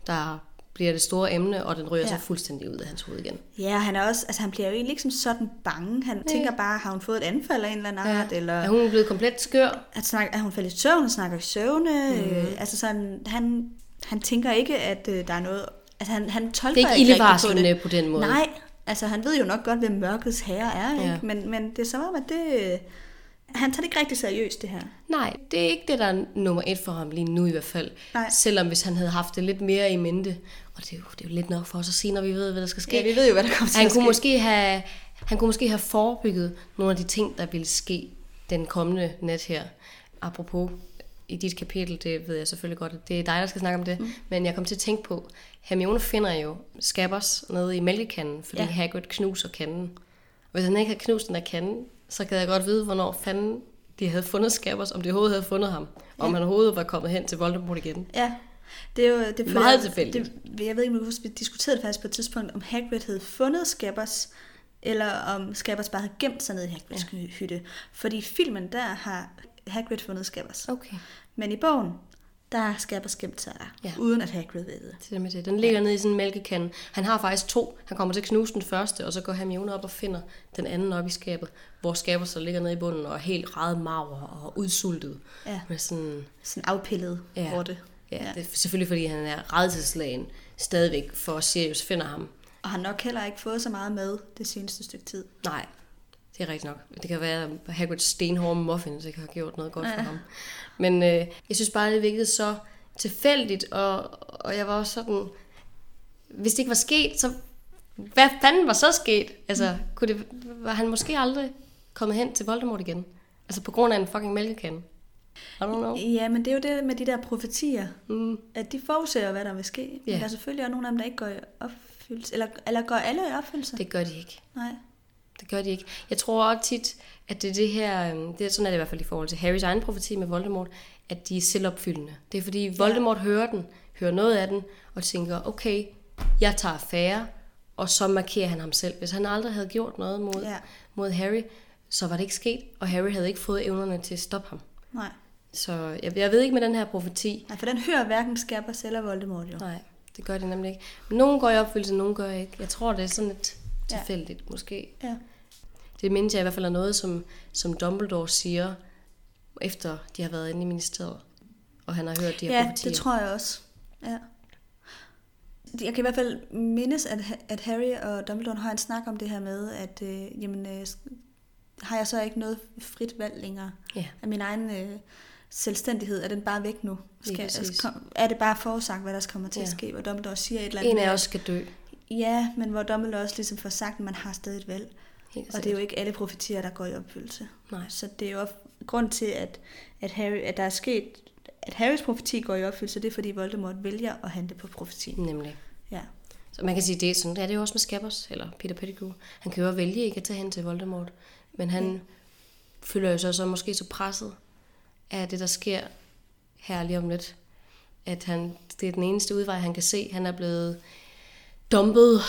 Der bliver det store emne, og den ryger ja. Ja. så fuldstændig ud af hans hoved igen. Ja, han er også, altså han bliver jo egentlig ikke som sådan bange. Han Nej. tænker bare, har hun fået et anfald af en eller anden art, eller Er hun blevet komplet skør? at, snak, at hun falder i søvn, og snakker i søvne. Mm. Øh, altså sådan, han, han tænker ikke, at øh, der er noget... Altså han, han tolker Det er ikke rigtig ildevarslende på den måde. Nej, altså han ved jo nok godt, hvem mørkets herre er, ikke? Ja. Men, men det er som om, at det... Han tager det ikke rigtig seriøst, det her. Nej, det er ikke det, der er nummer et for ham lige nu i hvert fald. Nej. Selvom hvis han havde haft det lidt mere i mente. Og det er, jo, det er jo lidt nok for os at sige, når vi ved, hvad der skal ske. Ja, vi ved jo, hvad der kommer til han at kunne ske. måske have han kunne måske have forebygget nogle af de ting, der ville ske den kommende nat her. Apropos i dit kapitel, det ved jeg selvfølgelig godt, at det er dig, der skal snakke om det, mm. men jeg kom til at tænke på, Hermione finder jo Scabbers nede i mælkekanden, fordi ja. Ja. Hagrid knuser kanden. Og hvis han ikke havde knust den der kande, så kan jeg godt vide, hvornår fanden de havde fundet Scabbers, om de overhovedet havde fundet ham, om han overhovedet var kommet hen til Voldemort igen. Ja, det er jo... Det er Meget tilfældigt. Det, jeg ved ikke, om vi diskuterede faktisk på et tidspunkt, om Hagrid havde fundet Scabbers, eller om Scabbers bare havde gemt sig ned i Hagrids ja. hytte. Fordi i filmen, der har Hagrid fundet Scabbers. Okay. Men i bogen, der har Scabbers gemt sig der, Ja. ja. uden at Hagrid ved det. Det er med det. Den ligger nede i sådan en mælkekande. Han har faktisk to. Han kommer til at knuse den første, og så går Hermione op og finder den anden op i skabet, hvor skabet så ligger nede i bunden og er helt ret mager og udsultet. Ja. Med sådan, Sådan afpillet Ja. ja. Ja, ja, det er selvfølgelig fordi, han er redselslagen stadigvæk, for Sirius finder ham. Og har nok heller ikke fået så meget med det seneste stykke tid. Nej, det er rigtigt nok. Det kan være, at Hagrids stenhårde muffins ikke har gjort noget godt for Ja. ham. Men øh, jeg synes bare, det virkede så tilfældigt, og, og jeg var også sådan, hvis det ikke var sket, så hvad fanden var så sket? Altså, kunne det, var han måske aldrig kommet hen til Voldemort igen? Altså på grund af en fucking mælkekande? I don't know. Ja, men det er jo det med de der profetier, Mm. at de forudser, hvad der vil ske. Men Ja. der er selvfølgelig også nogle af dem, der ikke går i opfyldelse. Eller, eller går alle i opfyldelse? Det gør de ikke. Nej. Det gør de ikke. Jeg tror også tit, at det er det her, øhm, det er sådan er det i hvert fald i forhold til Harrys egen profeti med Voldemort, at de er selvopfyldende. Det er fordi Voldemort hører den, hører noget af den, og tænker, okay, jeg tager affære, og så markerer han ham selv. Hvis han aldrig havde gjort noget mod, ja. Ja. mod Harry, så var det ikke sket, og Harry havde ikke fået evnerne til at stoppe ham. Nej. Så jeg, jeg ved ikke med den her profeti. Nej, for den hører hverken Scabbers eller Voldemort jo. Nej, det gør de nemlig ikke. Nogen går i opfyldelse, nogen gør ikke. Jeg tror, det er sådan lidt Ja. tilfældigt, måske. Ja. Det mindes jeg i hvert fald er noget, som, som Dumbledore siger, efter de har været inde i ministeriet, og han har hørt de her Ja, profetier. det tror jeg også. Ja. Jeg kan i hvert fald mindes, at, at Harry og Dumbledore har en snak om det her med, at øh, jamen, øh, har jeg så ikke noget frit valg længere? Ja. Af min egen øh, selvstændighed, er den bare væk nu? Skal, præcis. altså, er det bare forudsagt, hvad der kommer til ja. Ja. at ske? Hvor Dumbledore siger et eller En andet. af med, os skal dø. Ja, men hvor Dumbledore også ligesom får sagt, at man har stadig et valg. Helt Og det er jo ikke alle profetier, der går i opfyldelse. Nej. Så det er jo grund til, at, at, Harry, at der er sket, at Harrys profeti går i opfyldelse, det er fordi Voldemort vælger at handle på profetien. Nemlig. Ja. Så man kan sige, det er sådan, det er det jo også med Scabbers, eller Peter Pettigrew. Han kan jo vælge ikke at tage hen til Voldemort, men han føler jo så, så måske så presset af det, der sker her lige om lidt. At han, det er den eneste udvej, han kan se. Han er blevet dumpet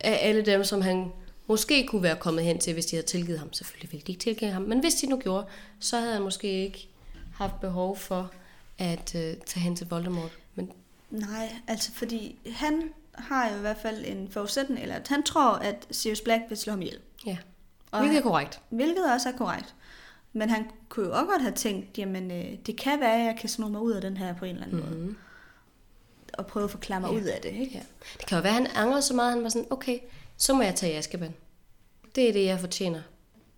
af alle dem, som han måske kunne være kommet hen til, hvis de havde tilgivet ham. Selvfølgelig ville de ikke tilgive ham, men hvis de nu gjorde, så havde han måske ikke haft behov for at øh, tage hen til Voldemort. Men Nej, altså fordi han har jo i hvert fald en forudsætning, eller at han tror, at Sirius Black vil slå ham ihjel. ja, hvilket er korrekt. Hvilket også er korrekt. Men han kunne jo også godt have tænkt, jamen øh, det kan være, at jeg kan sno mig ud af den her på en eller anden mm-hmm. måde. Og prøve at forklare mig Ja. ud af det, ikke? Ja. Det kan jo være, at han angrede så meget, at han var sådan, okay, så må jeg tage i Azkaban. Det er det, jeg fortjener.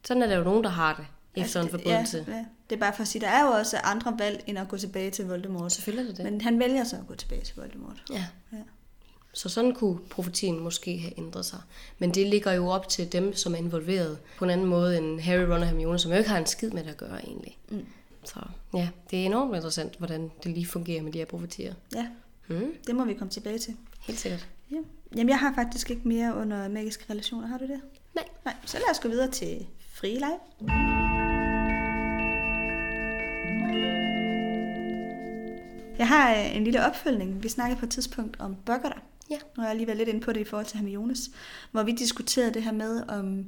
Sådan er der jo nogen, der har det efter en Altså, det- forbrydelse. Ja, ja. Det er bare for at sige, der er jo også andre valg, end at gå tilbage til Voldemort. Selvfølgelig er det det. Men han vælger så at gå tilbage til Voldemort. Ja. Ja. Så sådan kunne profetien måske have ændret sig. Men det ligger jo op til dem, som er involveret på en anden måde end Harry, Ron og Hermione, som jo ikke har en skid med det at gøre egentlig. Mm. Så ja, det er enormt interessant, hvordan det lige fungerer med de her profetier. Ja, Mm, det må vi komme tilbage til. helt sikkert. Ja. Jamen, jeg har faktisk ikke mere under magiske relationer. Har du det? Nej. Nej, så lad os gå videre til frie leg. Jeg har øh, en lille opfølgning. Vi snakkede på et tidspunkt om Buggerter. Ja. Nu har jeg lige været lidt inde på det i forhold til Hermiones, hvor vi diskuterede det her med, om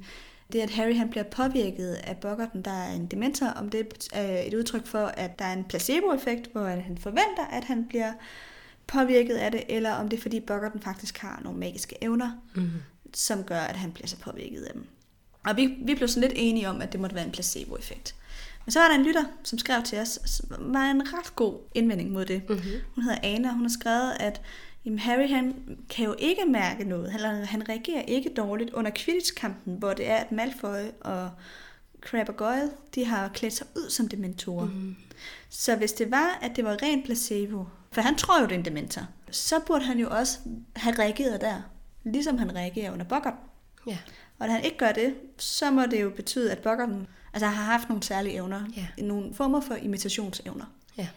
det, at Harry han bliver påvirket af Buggerten, der er en dementor, om det er et udtryk for, at der er en placeboeffekt, hvor han forventer, at han bliver påvirket af det, eller om det er, fordi Buggerten faktisk har nogle magiske evner, Mm. som gør, at han bliver så påvirket af dem. Og vi, vi blev sådan lidt enige om, at det måtte være en placeboeffekt. Men så var der en lytter, som skrev til os, som var en ret god indvending mod det. Mm-hmm. Hun hedder Anna, og hun har skrevet, at jamen, Harry han kan jo ikke mærke noget. Han, han reagerer ikke dårligt under Quidditch-kampen, hvor det er, at Malfoy og Crabbe og Goyle, de har klædt sig ud som dementorer. Mm. Så hvis det var, at det var rent placebo, for han tror jo, det er en dementor, så burde han jo også have reageret der, ligesom han reagerer under Boggart. Ja. Og da han ikke gør det, så må det jo betyde, at Boggarten altså, har haft nogle særlige evner. Ja. Nogle former for imitationsevner. ja,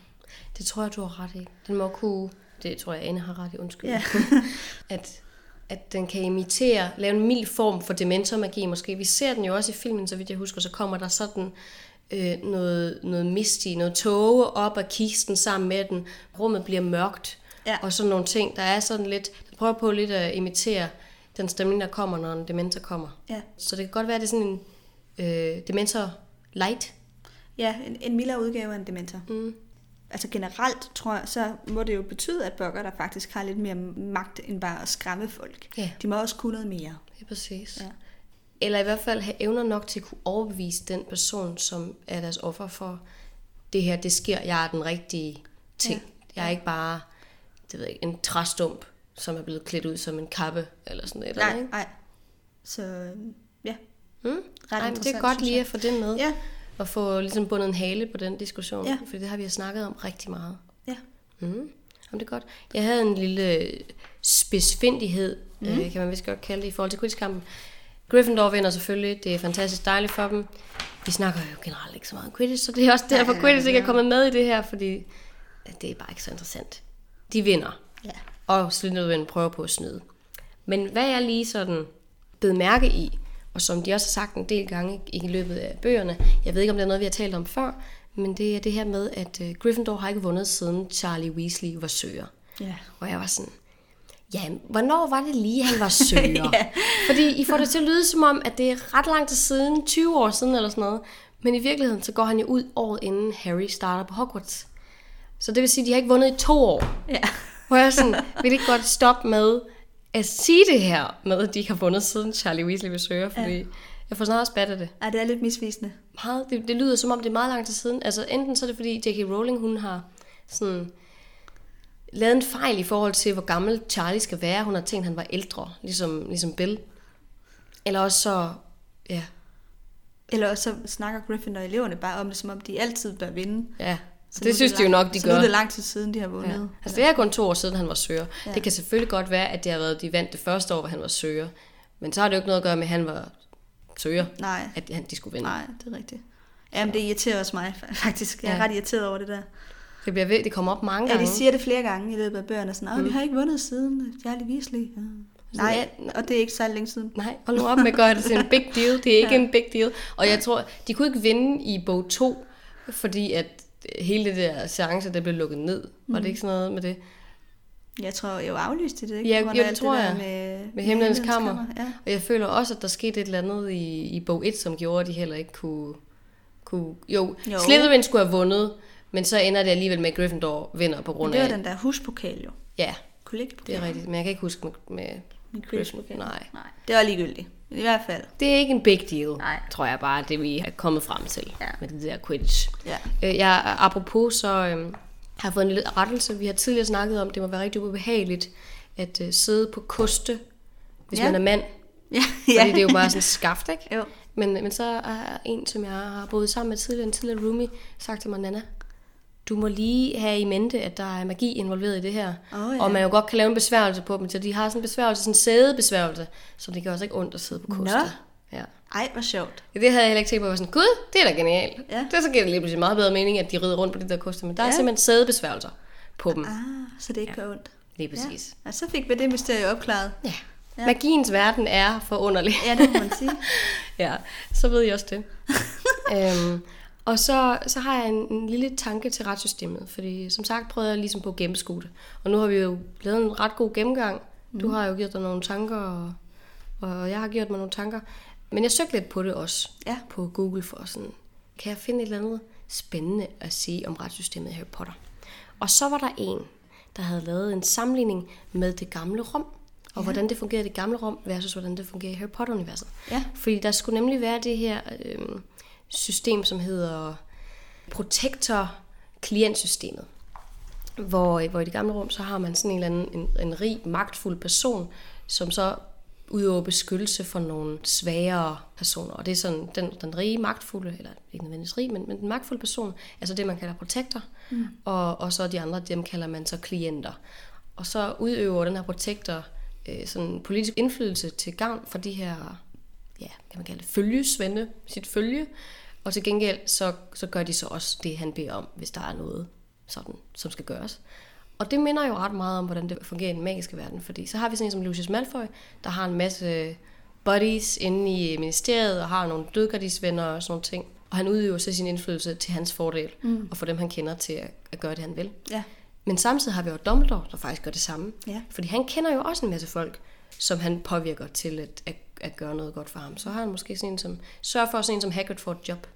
det tror jeg, du har ret i. Den må kunne, det tror jeg, Anne har ret i, undskyld. Ja. at, at den kan imitere, lave en mild form for dementormagi måske. Vi ser den jo også i filmen, så vidt jeg husker, så kommer der sådan øh, noget, noget misty, noget tåge op af kisten sammen med den. Rummet bliver mørkt, Ja. og sådan nogle ting. Der er sådan lidt, den prøver på lidt at imitere den stemning, der kommer, når en dementor kommer. Ja, Så det kan godt være, at det er sådan en øh, dementor light. ja en, en mildere udgave af en dementor. Mm. Altså generelt, tror jeg, så må det jo betyde, at Bogger der faktisk har lidt mere magt end bare at skræmme folk. Ja. De må også kunne noget mere. Er præcis. Ja. Eller i hvert fald have evner nok til at kunne overbevise den person, som er deres offer for, det her, det sker, jeg er den rigtige ting. Ja. Jeg er ikke bare det ved jeg, en træstump, som er blevet klædt ud som en kappe, eller sådan noget. Nej, Ikke? nej. Så ja, Mm? ret Ej, det er godt lige at få det med, Ja, og få ligesom bundet en hale på den diskussion, Ja. for det har vi jo snakket om rigtig meget. ja. Mm. Jamen, det er godt. Jeg havde en lille spidsfindighed, mm. øh, kan man vist godt kalde det, i forhold til Quidditch-kampen. Gryffindor vinder selvfølgelig. Det er fantastisk dejligt for dem. Vi snakker jo generelt ikke så meget om Quidditch, så det er også derfor, Nej, Quidditch ikke er ja. kommet med i det her, fordi det er bare ikke så interessant. De vinder, ja. og Slytherin prøver på at snyde. Men hvad jeg lige sådan bed mærke i, og som de også har sagt en del gange i løbet af bøgerne, jeg ved ikke, om det er noget, vi har talt om før, men det er det her med, at øh, Gryffindor har ikke vundet, siden Charlie Weasley var søger. ja. Og jeg var sådan, ja, hvornår var det lige, han var søger? Ja. Fordi I får det til at lyde som om, at det er ret lang tid siden, 20 år siden eller sådan noget. Men i virkeligheden, så går han jo ud året inden Harry starter på Hogwarts. Så det vil sige, at de har ikke vundet i to år. Ja. Hvor jeg sådan, vil ikke godt stoppe med at sige det her, med at de ikke har vundet siden Charlie Weasley søge, fordi ja. jeg får snart også bat af det. Ej, det er lidt misvisende. Meget, det, det lyder som om, det er meget lang tid siden. Altså enten så er det fordi J.K. Rowling, hun har sådan lavet en fejl i forhold til, hvor gammel Charlie skal være. Hun har tænkt, at han var ældre, ligesom, ligesom Bill. Eller også så, ja, Eller også så snakker Gryffindor og eleverne bare om det, som om de altid bør vinde. ja. Så Så er det synes de jo nok, de så gør. nu er det lang tid siden, de har vundet. Ja. Altså det er kun to år siden, han var søger. Ja. Ja. Det kan selvfølgelig godt være, at det har været, de vandt det første år, hvor han var søger. Men så har det jo ikke noget at gøre med, at han var søger, Nej, at han, de skulle vinde. nej, det er rigtigt. Jamen, det irriterer også mig, faktisk. Jeg er Ja. ret irriteret over det der. Det, bliver ved, det kommer op mange Ja, gange. de siger det flere gange i løbet af bøgerne. Sådan, mm. vi har ikke vundet siden Charlie Weasley. Ja. Nej, og det er ikke så længe siden. Nej, hold nu op med at gøre det til en big deal. Det er ikke ja. en big deal. Og jeg tror, de kunne ikke vinde i bog 2, fordi at hele det der seance, det blev lukket ned. Var det ikke sådan noget med det? Jeg tror, jeg var aflyst det, ikke? Ja, jo, af det tror der jeg. Med, Med Himlens Kammer. Ja. Og jeg føler også, at der skete et eller andet i, i bog 1, som gjorde, at de heller ikke kunne... kunne jo, Jo. Slytherin skulle have vundet, men så ender det alligevel med, at Gryffindor vinder på grund det var af... den der huspokal jo. Ja, det er rigtigt. Men jeg kan ikke huske med, med Gryffindor. Nej. Nej, det var ligegyldigt. I hvert fald. Det er ikke en big deal, Nej. tror jeg bare, det vi er kommet frem til Ja. med det der Quidditch. Ja. Øh, jeg, apropos, så øh, har jeg fået en lille rettelse. Vi har tidligere snakket om, at det må være rigtig ubehageligt at øh, sidde på koste, hvis Ja. man er mand. Ja, Fordi det er jo bare sådan skaft, ikke? Jo. Men, men så er en, som jeg har boet sammen med tidligere, en tidligere roomie, sagt til mig, Nana, du må lige have i mente, at der er magi involveret i det her. Åh, ja. Og man jo godt kan lave en besværgelse på dem, så de har sådan en besværgelse, sådan en sædebesværgelse, så det gør også ikke ondt at sidde på koste. Nå. Ja. Ej, hvor sjovt. Det havde jeg heller ikke tænkt på. Jeg var sådan, gud, det er da genialt. Ja. Det så giver det lige pludselig meget bedre mening, at de rider rundt på de der koster. Men der ja. er Ja. simpelthen sædebesværgelser på dem. Ah, så det ikke gør ondt. Lige præcis. Ja. Og så fik vi det mysterie opklaret. Ja. Ja. ja. Magiens verden er forunderlig. Ja, det må man sige. ja, så ved jeg også det. øhm, og så, så har jeg en, en lille tanke til retssystemet, fordi som sagt prøvede jeg ligesom på at gennemskue det. Og nu har vi jo lavet en ret god gennemgang. Du har jo givet dig nogle tanker, og, og jeg har gjort mig nogle tanker. Men jeg søgte lidt på det også, Ja. på Google for sådan, kan jeg finde et eller andet spændende at sige om retssystemet i Harry Potter? Og så var der en, der havde lavet en sammenligning med det gamle Rom, og ja. hvordan det fungerede i det gamle Rom versus hvordan det fungerer i Harry Potter-universet. Ja. Fordi der skulle nemlig være det her øh, system, som hedder Protector-klientsystemet. Hvor, hvor i det gamle rum, så har man sådan en eller anden en, en rig, magtfuld person, som så udøver beskyttelse for nogle svagere personer. Og det er sådan, den, den rige, magtfulde, eller ikke nødvendigvis rig, men, men den magtfulde person, altså det, man kalder protektor, mm. og, og så de andre, dem kalder man så klienter. Og så udøver den her protektor øh, sådan politisk indflydelse til gavn for de her, ja, kan man kalde det, følgesvende, sit følge, og til gengæld så, så gør de så også det, han beder om, hvis der er noget, sådan, som skal gøres. Og det minder jo ret meget om, hvordan det fungerer i den magiske verden, fordi så har vi sådan en som Lucius Malfoy, der har en masse buddies inde i ministeriet, og har nogle dødgardisvenner og sådan nogle ting. Og han udøver så sin indflydelse til hans fordel, mm. og få dem, han kender, til at, at gøre det, han vil. Ja. Men samtidig har vi jo Dumbledore, der faktisk gør det samme. Ja. Fordi han kender jo også en masse folk, som han påvirker til at, at, at gøre noget godt for ham. Så har han måske sådan en, som sørger for, sådan en som Hagrid får et job.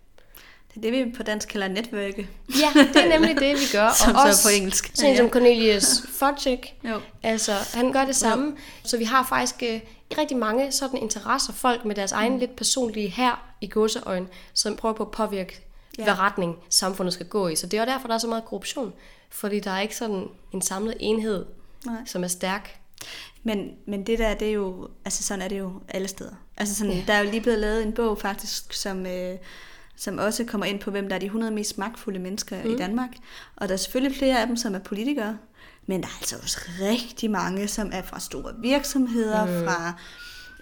Det er det, vi på dansk kalder netværke. Ja, det er nemlig det, vi gør. Som og så også på engelsk. Sådan Ja, som. Cornelius Fudge, Jo. Altså, han gør det samme. Så vi har faktisk øh, rigtig mange sådan interesser, folk med deres egen lidt personlige her i godseøjen, som prøver på at påvirke, Ja. hvad retning samfundet skal gå i. Så det er jo derfor, der er så meget korruption. Fordi der er ikke sådan en samlet enhed, Nej. som er stærk. Men, men det der, det er jo, altså sådan er det jo alle steder. Altså sådan, ja. der er jo lige blevet lavet en bog faktisk, som, øh, som også kommer ind på, hvem der er de 100 mest magtfulde mennesker mm. i Danmark. Og der er selvfølgelig flere af dem, som er politikere, men der er altså også rigtig mange, som er fra store virksomheder, mm. fra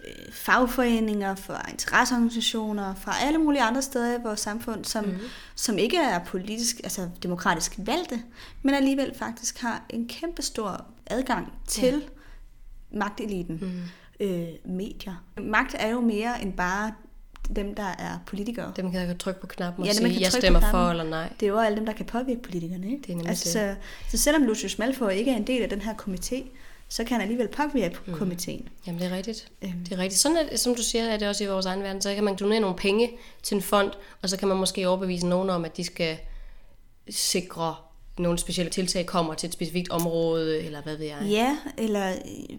øh, fagforeninger, fra interesseorganisationer, fra alle mulige andre steder i vores samfund, som, mm. som ikke er politisk, altså demokratisk valgte, men alligevel faktisk har en kæmpe stor adgang til ja. Magteliten, mm. øh, medier. Magt er jo mere end bare dem, der er politikere. Dem kan jeg trykke på knappen og Ja, sige, kan jeg stemmer for eller nej. Det er jo alle dem, der kan påvirke politikerne. Ikke? Det er altså, det. Så, så selvom Lucius Malfoy ikke er en del af den her komité, så kan han alligevel påvirke mm. komiteen. Jamen, det er rigtigt. Øhm. Det er rigtigt. Sådan er som du siger, er det også i vores egen verden. Så kan man donere nogle penge til en fond, og så kan man måske overbevise nogen om, at de skal sikre nogle specielle tiltag kommer til et specifikt område, eller hvad ved jeg. Ja, eller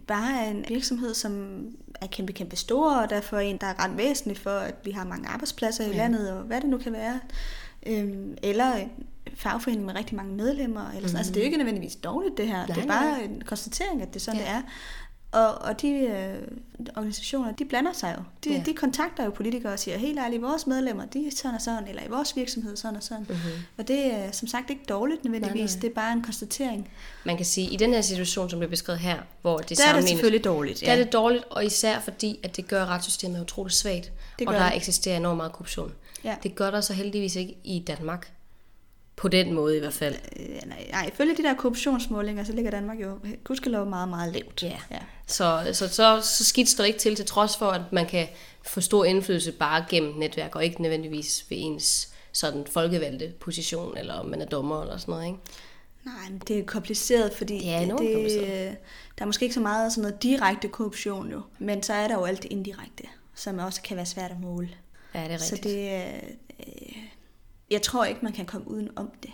bare en virksomhed, som er kæmpe, kæmpe stor, og derfor en, der er ret væsentlig for, at vi har mange arbejdspladser i Ja. landet, og hvad det nu kan være. Øhm, eller en fagforening med rigtig mange medlemmer. Eller sådan. Mm. Altså, det er jo ikke nødvendigvis dårligt, det her. Nej, det er bare nej. en konstatering, at det er sådan, Ja. det er. Og, og de øh, organisationer, de blander sig jo. De, Ja. de kontakter jo politikere og siger, helt ærligt, vores medlemmer, de er sådan og sådan, eller i vores virksomhed sådan og sådan. Mhm. Og det er som sagt ikke dårligt nødvendigvis, Nej, nej. det er bare en konstatering. Man kan sige, at i den her situation, som blev beskrevet her, hvor det Der er det selvfølgelig dårligt, der er det dårligt, og især fordi, at det gør retssystemet utroligt svagt, Det og gør der det. eksisterer enormt meget korruption. Ja. Det gør der så heldigvis ikke i Danmark. På den måde i hvert fald. Øh, nej, nej, ifølge de der korruptionsmålinger, så ligger Danmark jo gudskelov meget, meget lavt. Ja. ja. Så, så, så, så skidt står det ikke til, til trods for, at man kan få stor indflydelse bare gennem netværk, og ikke nødvendigvis ved ens sådan folkevalgte position, eller om man er dommer eller sådan noget, ikke? Nej, men det er kompliceret, fordi Det er det, kompliceret. der er måske ikke så meget sådan noget direkte korruption jo, men så er der jo alt det indirekte, som også kan være svært at måle. Ja, det er Så rigtigt. det, er, øh, jeg tror ikke, man kan komme uden om det.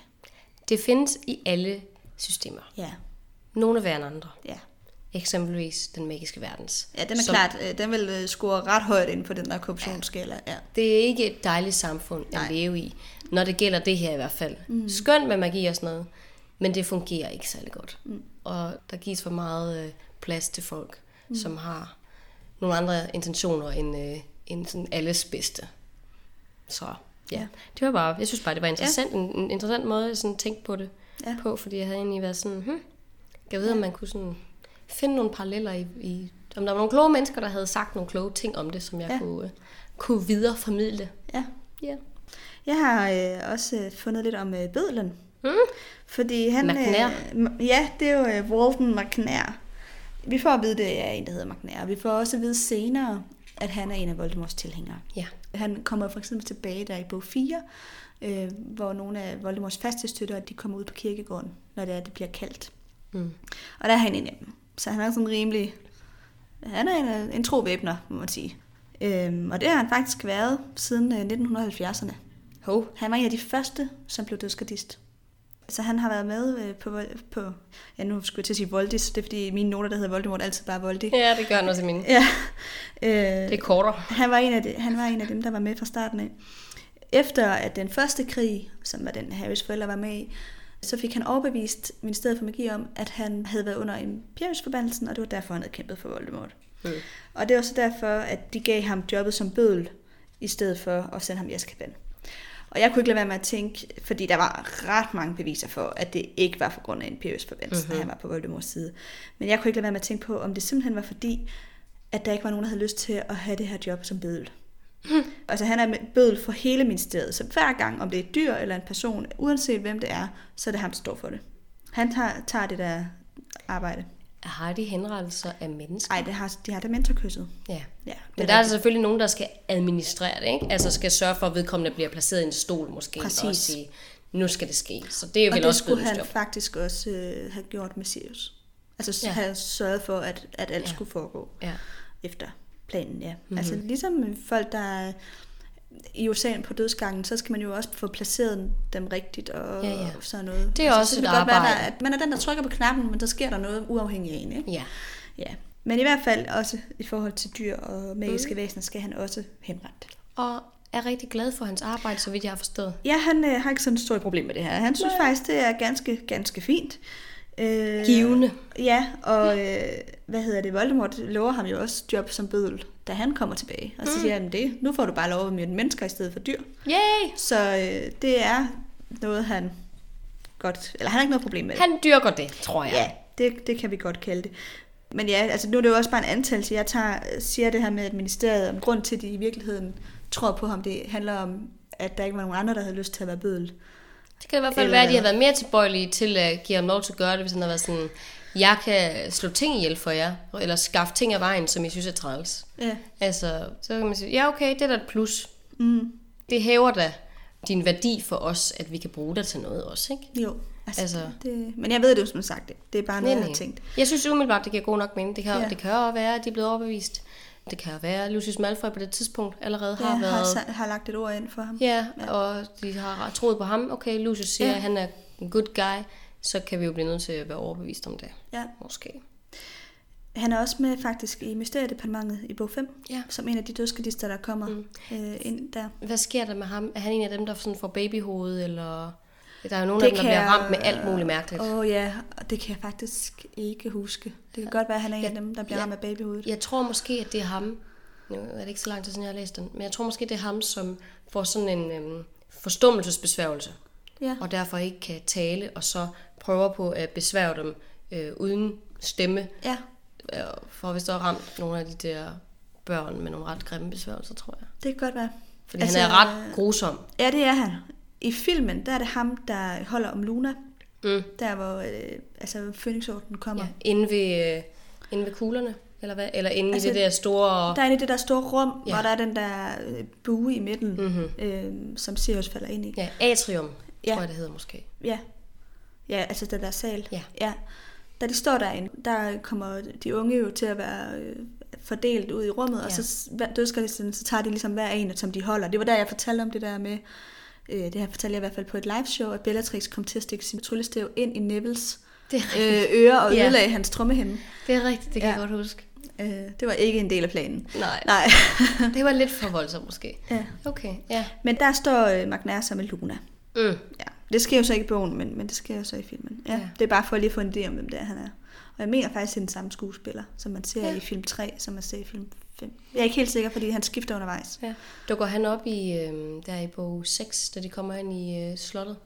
Det findes i alle systemer. Ja, Nogle er værre end andre. ja. Eksempelvis den magiske verdens. Ja, den er Som- klart, øh, den vil øh, score ret højt ind på den der korruptionsskala. Ja. Det er ikke et dejligt samfund at Nej. leve i, når det gælder det her i hvert fald. Mm. Skønt med magi og sådan noget, men det fungerer ikke særlig godt. Mm. Og der gives for meget øh, plads til folk, mm. som har nogle andre intentioner end, øh, end sådan alles bedste. Så ja, Ja. det var bare, jeg synes bare, det var interessant, ja. en, en interessant måde at sådan tænke på det Ja. på, fordi jeg havde egentlig været sådan, hm, jeg ved, om man kunne sådan finde nogle paralleller i, i, om der var nogle kloge mennesker, der havde sagt nogle kloge ting om det, som jeg ja. Ja. kunne, øh, kunne videreformidle. ja. Ja. Jeg har øh, også øh, fundet lidt om øh, bødlen. Mm. Fordi han... McNair. Øh, ja, det er jo øh, Walden McNair. Vi får at vide, det er en, der hedder McNair. Vi får også at vide senere, at han er en af Voldemorts tilhængere. Ja. Han kommer for eksempel tilbage der i bog 4, øh, hvor nogle af Voldemorts faste støtter, de kommer ud på kirkegården, når det er, det bliver kaldt. Mm. Og der er han en af dem. Så han er sådan rimelig... Han er en, en tro væbner, må man sige. Øhm, og det har han faktisk været siden øh, 1970'erne. Hov. Han var en af de første, som blev dødsgardist. Så han har været med øh, på, på ja nu skulle jeg til at sige Voldis, det er fordi mine noter, der hedder Voldemort altid bare Voldi. Ja, det gør han også i mine. Ja. Øh, Det er kortere. han, var en af de, han var en af dem, der var med fra starten af. Efter at den første krig, som var den Harrys forældre var med i, så fik han overbevist Ministeriet for Magi om, at han havde været under Imperius-forbandelsen, og det var derfor, han havde kæmpet for Voldemort. Mm. Og det var så derfor, at de gav ham jobbet som bødel, i stedet for at sende ham i Azkaban. Og jeg kunne ikke lade være med at tænke, fordi der var ret mange beviser for, at det ikke var for grund af Imperius forbandelsen, Mhm. mm-hmm. at han var på Voldemorts side. Men jeg kunne ikke lade være med at tænke på, om det simpelthen var fordi, at der ikke var nogen, der havde lyst til at have det her job som bødel. Mhm. Altså han er bødel for hele ministeriet, så hver gang, om det er et dyr eller en person, uanset hvem det er, så er det ham, der står for det. Han tager, tager det der arbejde. Har de henrettelser af mennesker? Nej, det har, de har da mentorkysset. Ja. Ja, Men det der er er altså selvfølgelig nogen, der skal administrere det, ikke? Altså skal sørge for, at vedkommende bliver placeret i en stol måske, Præcis. og sige, nu skal det ske. Så det er jo Og vel det også skulle han job. faktisk også øh, have gjort med Sirius. Altså Ja. have sørget for, at, at alt Ja. skulle foregå Ja. efter planen, ja. Mhm. Mm-hmm. Altså ligesom folk, der er i USA på dødsgangen, så skal man jo også få placeret dem rigtigt og, Ja, ja. og sådan noget. Det er altså, også så kan et det godt være, arbejde. der, at man er den, der trykker på knappen, men der sker der noget uafhængigt af en, ikke? ja. Ja. Men i hvert fald også i forhold til dyr og magiske mm. væsener, skal han også henrette. Og er rigtig glad for hans arbejde, så vidt jeg har forstået. Ja, han øh, har ikke sådan et stort problem med det her. Han synes Nej. faktisk, det er ganske, ganske fint. Øh, Givende. Ja, og øh, hvad hedder det, Voldemort lover ham jo også job som bødel, da han kommer tilbage. Og så siger han det, nu får du bare lov at møde mennesker i stedet for dyr. Yay! Så øh, det er noget, han godt, eller han har ikke noget problem med det. Han dyrker det, tror jeg. Ja, det, det kan vi godt kalde det. Men ja, altså nu er det jo også bare en antagelse. Jeg tager, siger det her med, at ministeriet, om grund til, at de i virkeligheden tror på ham, det handler om, at der ikke var nogen andre, der havde lyst til at være bødel. Det kan i hvert fald Eller være, at de har været mere tilbøjelige til at give ham lov til at gøre det, hvis han har været sådan, jeg kan slå ting ihjel for jer, eller skaffe ting af vejen, som I synes er træls. Ja. Altså, så kan man sige, ja okay, det er da et plus. Mm. Det hæver da din værdi for os, at vi kan bruge dig til noget også, ikke? Jo. Altså, Altså- det, men jeg ved det jo som sagt ikke. Det er bare noget, jeg har tænkt. Jeg synes umiddelbart, det giver god nok mening. Det kan, ja. Det kan jo være, at de er blevet overbevist. Det kan være, Lucius Malfoy på det tidspunkt allerede Ja, har har, været... har, har lagt et ord ind for ham. Ja, og de har troet på ham. Okay, Lucius siger, ja. Ja. at han er en good guy. Så kan vi jo blive nødt til at være overbevist om det. Ja. Måske. Han er også med faktisk i Mysteriedepartementet i bog 5, Ja. som en af de dødskadister, der kommer mm. øh, ind der. Hvad sker der med ham? Er han en af dem, der sådan får babyhoved, eller... Der er jo nogle af dem, der bliver ramt med alt muligt mærkeligt. Åh oh, ja, og det kan jeg faktisk ikke huske. Det kan godt være, at han er en af dem, der bliver ja. ramt af babyhovedet. Jeg tror måske, at det er ham. Nu er det ikke så lang tid siden, jeg har læst den. Men jeg tror måske, det er ham, som får sådan en øhm, forstummelsesbesværgelse. Ja. Og derfor ikke kan tale, og så prøver på at besværge dem øh, uden stemme. ja. Øh, For hvis der er ramt nogle af de der børn med nogle ret grimme besværgelser, tror jeg. Det kan godt være. Fordi altså, han er ret grusom. Ja, det er han. I filmen, der er det ham, der holder om Luna. Mm. Der, hvor øh, altså, Phoenix-orden kommer. Ja, inde ved, øh, inde ved kuglerne, eller hvad? Eller inde Altså, i det der store... Der er inde i det der store rum, Ja. hvor der er den der øh, bue i midten, Mhm. mm-hmm. øh, som Sirius falder ind i. Ja, atrium, Ja. tror jeg, det hedder måske. Ja, ja altså den der sal. Ja. ja. Da de står derinde, der kommer de unge jo til at være øh, fordelt ud i rummet, ja. og så hver dødsgallisten, så tager de ligesom hver en, som de holder. Det var der, jeg fortalte om det der med, øh, det her fortalte jeg i hvert fald på et liveshow, at Bellatrix kom til at stikke sin tryllestav ind i Nevils øh, ører og Ja. ødelagde hans trommehænde. Det er rigtigt, det kan Ja. jeg godt huske. Øh, det var ikke en del af planen. Nej, Nej. det var lidt for voldsomt måske. ja. Okay, ja. Men der står øh, Magnaire sammen med Luna. Mm. Ja, det sker jo så ikke i bogen, men, men det sker jo så i filmen. Ja, Ja. Det er bare for lige at få en idé om, hvem det er, han er. Og jeg mener faktisk, det er den samme skuespiller, som man ser ja. i film 3, som man ser i film 5. Jeg er ikke helt sikker, fordi han skifter undervejs. Ja. Dukker han op i, øh, der i bog 6, da de kommer ind i øh, slottet?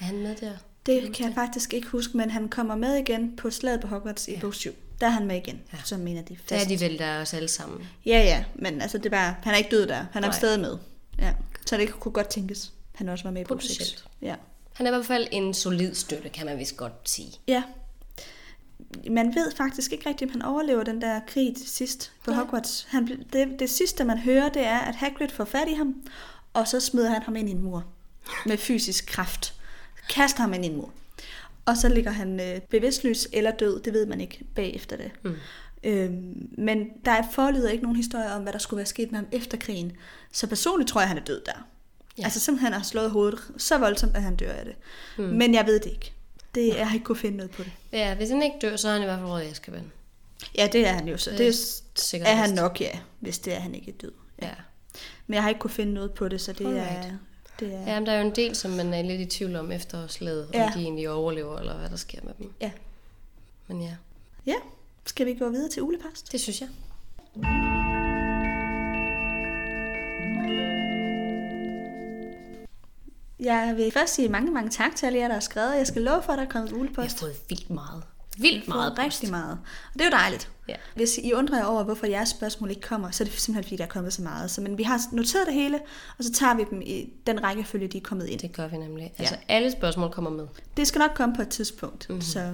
Er han med der? Det kan jeg faktisk ikke huske, men han kommer med igen på slaget på Hogwarts i Ja. bog 7. Der er han med igen, Ja. som en af de Der er fast. de vel der også alle sammen. Ja, ja, men altså det er bare, han er ikke død der. Han er Nej. stadig med. Ja. Så det kunne godt tænkes, han også var med i bog 6. Potentielt. Ja. Han er i hvert fald en solid støtte, kan man vist godt sige. Ja. Man ved faktisk ikke rigtigt, om han overlever den der krig til sidst på Nej. Hogwarts. Han, det, det sidste, man hører, det er, at Hagrid får fat i ham, og så smider han ham ind i en mur med fysisk kraft. Kaster ham ind i en mur. Og så ligger han øh, bevidstløs eller død, det ved man ikke bagefter det. Mm. Øhm, men der er forlyder ikke nogen historie om, hvad der skulle være sket med ham efter krigen. Så personligt tror jeg, han er død der. Ja. Ja. Altså simpelthen har slået hovedet så voldsomt, at han dør af det. Mm. Men jeg ved det ikke. Det, jeg har ikke kunne finde noget på det. Ja, hvis han ikke dør, så er han i hvert fald råd i Azkaban. Ja, det er han jo så. Det Det er er, sikkert er han nok, ja, hvis det er, han ikke er død. Ja. Men jeg har ikke kunne finde noget på det, så det er... Alright. Det er Ja, men der er jo en del, som man er lidt i tvivl om efter slaget, ja. Ja. om de egentlig overlever, eller hvad der sker med dem. ja. Men ja, ja. Skal vi gå videre til ulepost? det synes jeg. Jeg vil først sige mange, mange tak til alle jer, der har skrevet. Jeg skal love for, at der er kommet Jeg har fået vildt meget. Vildt meget post. rigtig meget. Og det er jo dejligt. Ja. Hvis I undrer jer over, hvorfor jeres spørgsmål ikke kommer, så er det simpelthen, fordi der er kommet så meget. Så, men vi har noteret det hele, og så tager vi dem i den rækkefølge, de er kommet ind. Det gør vi nemlig. Altså, alle spørgsmål kommer med. Det skal nok komme på et tidspunkt. Mm-hmm. Så,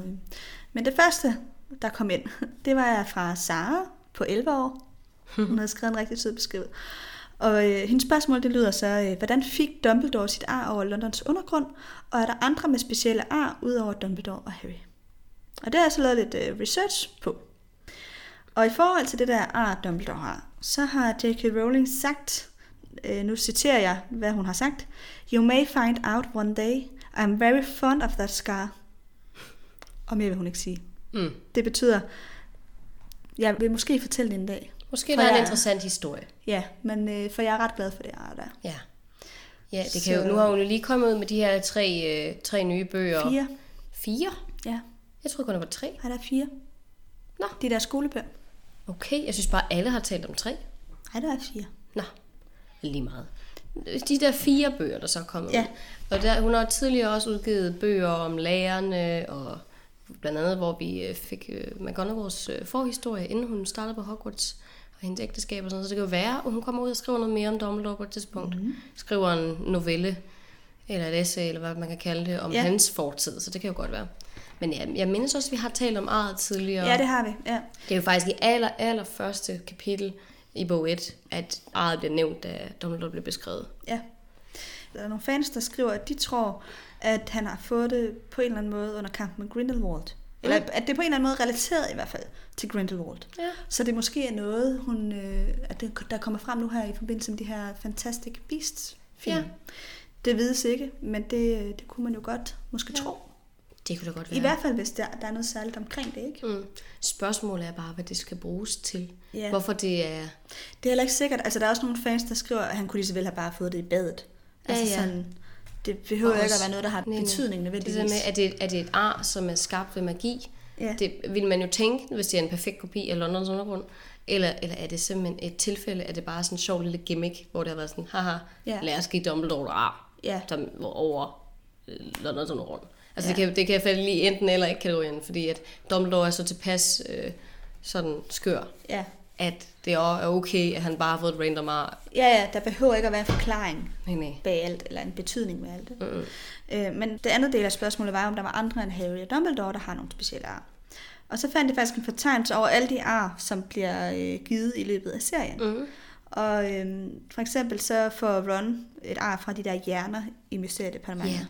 men det første, der kom ind, det var fra Sara på 11 år. Hun havde skrevet en rigtig sød besked. Og øh, hendes spørgsmål, det lyder så, øh, hvordan fik Dumbledore sit ar over Londons undergrund, og er der andre med specielle ar, udover Dumbledore og Harry? Og det har jeg så lavet lidt øh, research på. Og i forhold til det der ar, Dumbledore har, så har J.K. Rowling sagt, øh, nu citerer jeg, hvad hun har sagt, You may find out one day, I'm very fond of that scar. Og mere vil hun ikke sige. Mm. Det betyder, jeg vil måske fortælle det en dag. Måske For der er en jeg- interessant historie. Ja, men øh, for jeg er ret glad for det der. Ja. Ja, det kan Så- jo, nu har hun jo lige kommet ud med de her tre, øh, tre nye bøger. Fire. Fire? Ja, Jeg troede kun, der var tre. Ej, der er fire. Nå. De der skolebøger. Okay, jeg synes bare, alle har talt om tre. Ej, der er fire. Nå, lige meget. De der fire bøger, der så er kommet Ja. ud. Og der, hun har tidligere også udgivet bøger om lærerne, og blandt andet, hvor vi øh, fik øh, McGonagalls øh, forhistorie, inden hun startede på Hogwarts, og hendes ægteskab og sådan noget. Så det kan jo være, at hun kommer ud og skriver noget mere om Dumbledore på et tidspunkt. Mm. Skriver en novelle, eller et essay, eller hvad man kan kalde det, om Ja. ja. hans fortid. Så det kan jo godt være. Men jeg, jeg mindes også, at vi har talt om arret tidligere. Ja, det har vi. Ja. Det er jo faktisk i aller, aller første kapitel i bog 1, at arret bliver nævnt, da Dumbledore bliver beskrevet. ja. Der er nogle fans, der skriver, at de tror, at han har fået det på en eller anden måde under kampen med Grindelwald. Eller at det er på en eller anden måde relateret i hvert fald til Grindelwald. Ja. Så det måske er noget, hun, øh, at det, der kommer frem nu her i forbindelse med de her Fantastic Beasts film. Ja. Det vides ikke, men det, det kunne man jo godt måske ja. tro. Det kunne da godt I være. hvert fald, hvis der, der er noget særligt omkring det, ikke? Mm. Spørgsmålet er bare, hvad det skal bruges til. Ja. Hvorfor det er... Det er heller ikke sikkert. Altså, der er også nogle fans, der skriver, at han kunne lige så vel have bare fået det i badet. Ja, Altså ja. sådan, det behøver Og ikke også- at være noget, der har Nej, betydning Det nødvendigvis. der med, er det, er det et ar, som er skabt ved magi? Ja. Det vil man jo tænke, hvis det er en perfekt kopi af Londons undergrund. Eller, eller er det simpelthen et tilfælde, at det bare er sådan en sjov lille gimmick, hvor det har været sådan, haha, Ja. lad os give Dumbledore ar, Ja. som over øh, Londons undergrund. Altså Ja. det, kan, det kan jeg falde lige enten eller ikke kategorien, fordi at Dumbledore er så tilpas øh, sådan skør, Ja, at det også er okay, at han bare har fået et random ar. Ja, ja, der behøver ikke at være en forklaring Nej, nej. bag alt, eller en betydning med alt. Mm-mm. Øh, men det andet del af spørgsmålet var, om der var andre end Harry og Dumbledore, der har nogle specielle ar. Og så fandt jeg faktisk en fortegnelse over alle de ar, som bliver øh, givet i løbet af serien. Mm. Og øhm, for eksempel så får Ron et ar fra de der hjerner i Mysteriedepartementet. Ja.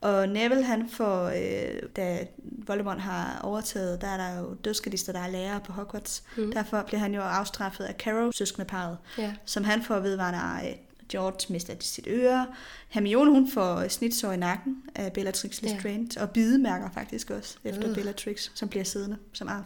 Og Neville, han får, øh, da Voldemort har overtaget, der er der jo dødskadister, der er lærere på Hogwarts. Mm. Derfor bliver han jo afstraffet af Carrow, søskendeparet, Ja. som han får vedvarende ar af. George mister sit øre. Hermione, hun får snitsår i nakken af Bellatrix Lestrange, ja. og bidemærker faktisk også efter Øh. uh. Bellatrix, som bliver siddende som ar.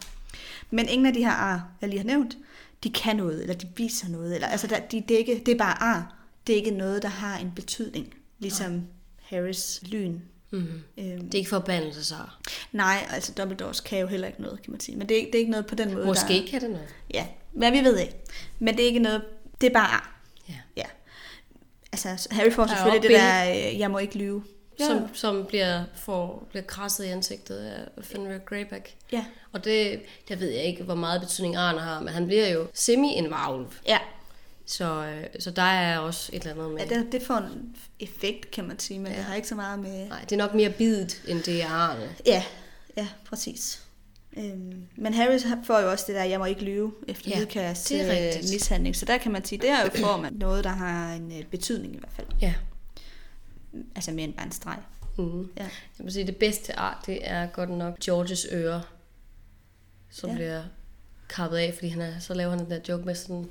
Men ingen af de her ar, jeg lige har nævnt, de kan noget, eller de viser noget. Eller, altså, der, de, det, er ikke, det er bare ar. Det er ikke noget, der har en betydning. Ligesom Harrys lyn. Mm. Øhm, Det er ikke forbandelse, så. nej, altså Dumbledores kan jo heller ikke noget, kan man sige. Men det er, ikke- det er ikke noget på den måde, Måske der... kan det noget. Ja, men vi ved ikke. Men det er ikke noget... Det er bare ar. Ja. Ja. Altså, Harry får selvfølgelig det der, øh, jeg må ikke lyve. Ja, Som, som bliver, får, bliver krasset i ansigtet af Fenrir Greyback. ja. Og det, der ved jeg ikke, hvor meget betydning Arne har, men han bliver jo semi en varulv. ja. Så, øh, så der er også et eller andet med... ja det, det får en effekt, kan man sige, men ja. det har ikke så meget med... Nej, det er nok mere bidet, end det er Arne. Ja, ja, præcis. Øhm, men Harry får jo også det der, jeg må ikke lyve, efter Ja, øh, rigtigt. mishandling. Så der kan man sige, det er jo form af noget, der har en øh, betydning i hvert fald. Ja. Altså mere end bare en streg. Mm. Ja. Jeg må sige, det bedste art, det er godt nok Georges øre, som. Ja. bliver kappet af, fordi han er, så laver han den der joke med sådan,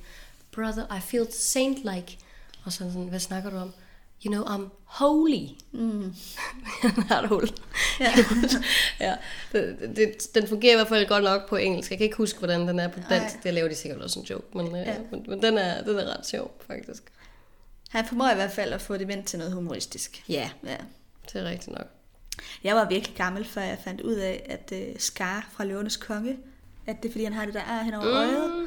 brother, I feel saint-like. Og sådan sådan, hvad snakker du om? You know, I'm holy. Mm. Han har et hul. Ja. ja. Det, det, den fungerer i hvert fald godt nok på engelsk. Jeg kan ikke huske, hvordan den er på dansk. Nej. Det laver de sikkert også en joke, men, ja. Ja. men, men den, er, den er ret sjov, faktisk. Han formår i hvert fald at få det vendt til noget humoristisk. Ja, Ja. det er rigtigt nok. Jeg var virkelig gammel, før jeg fandt ud af, at uh, Scar fra Løvernes Konge, at det er fordi, han har det der ar hen over mm. øjet,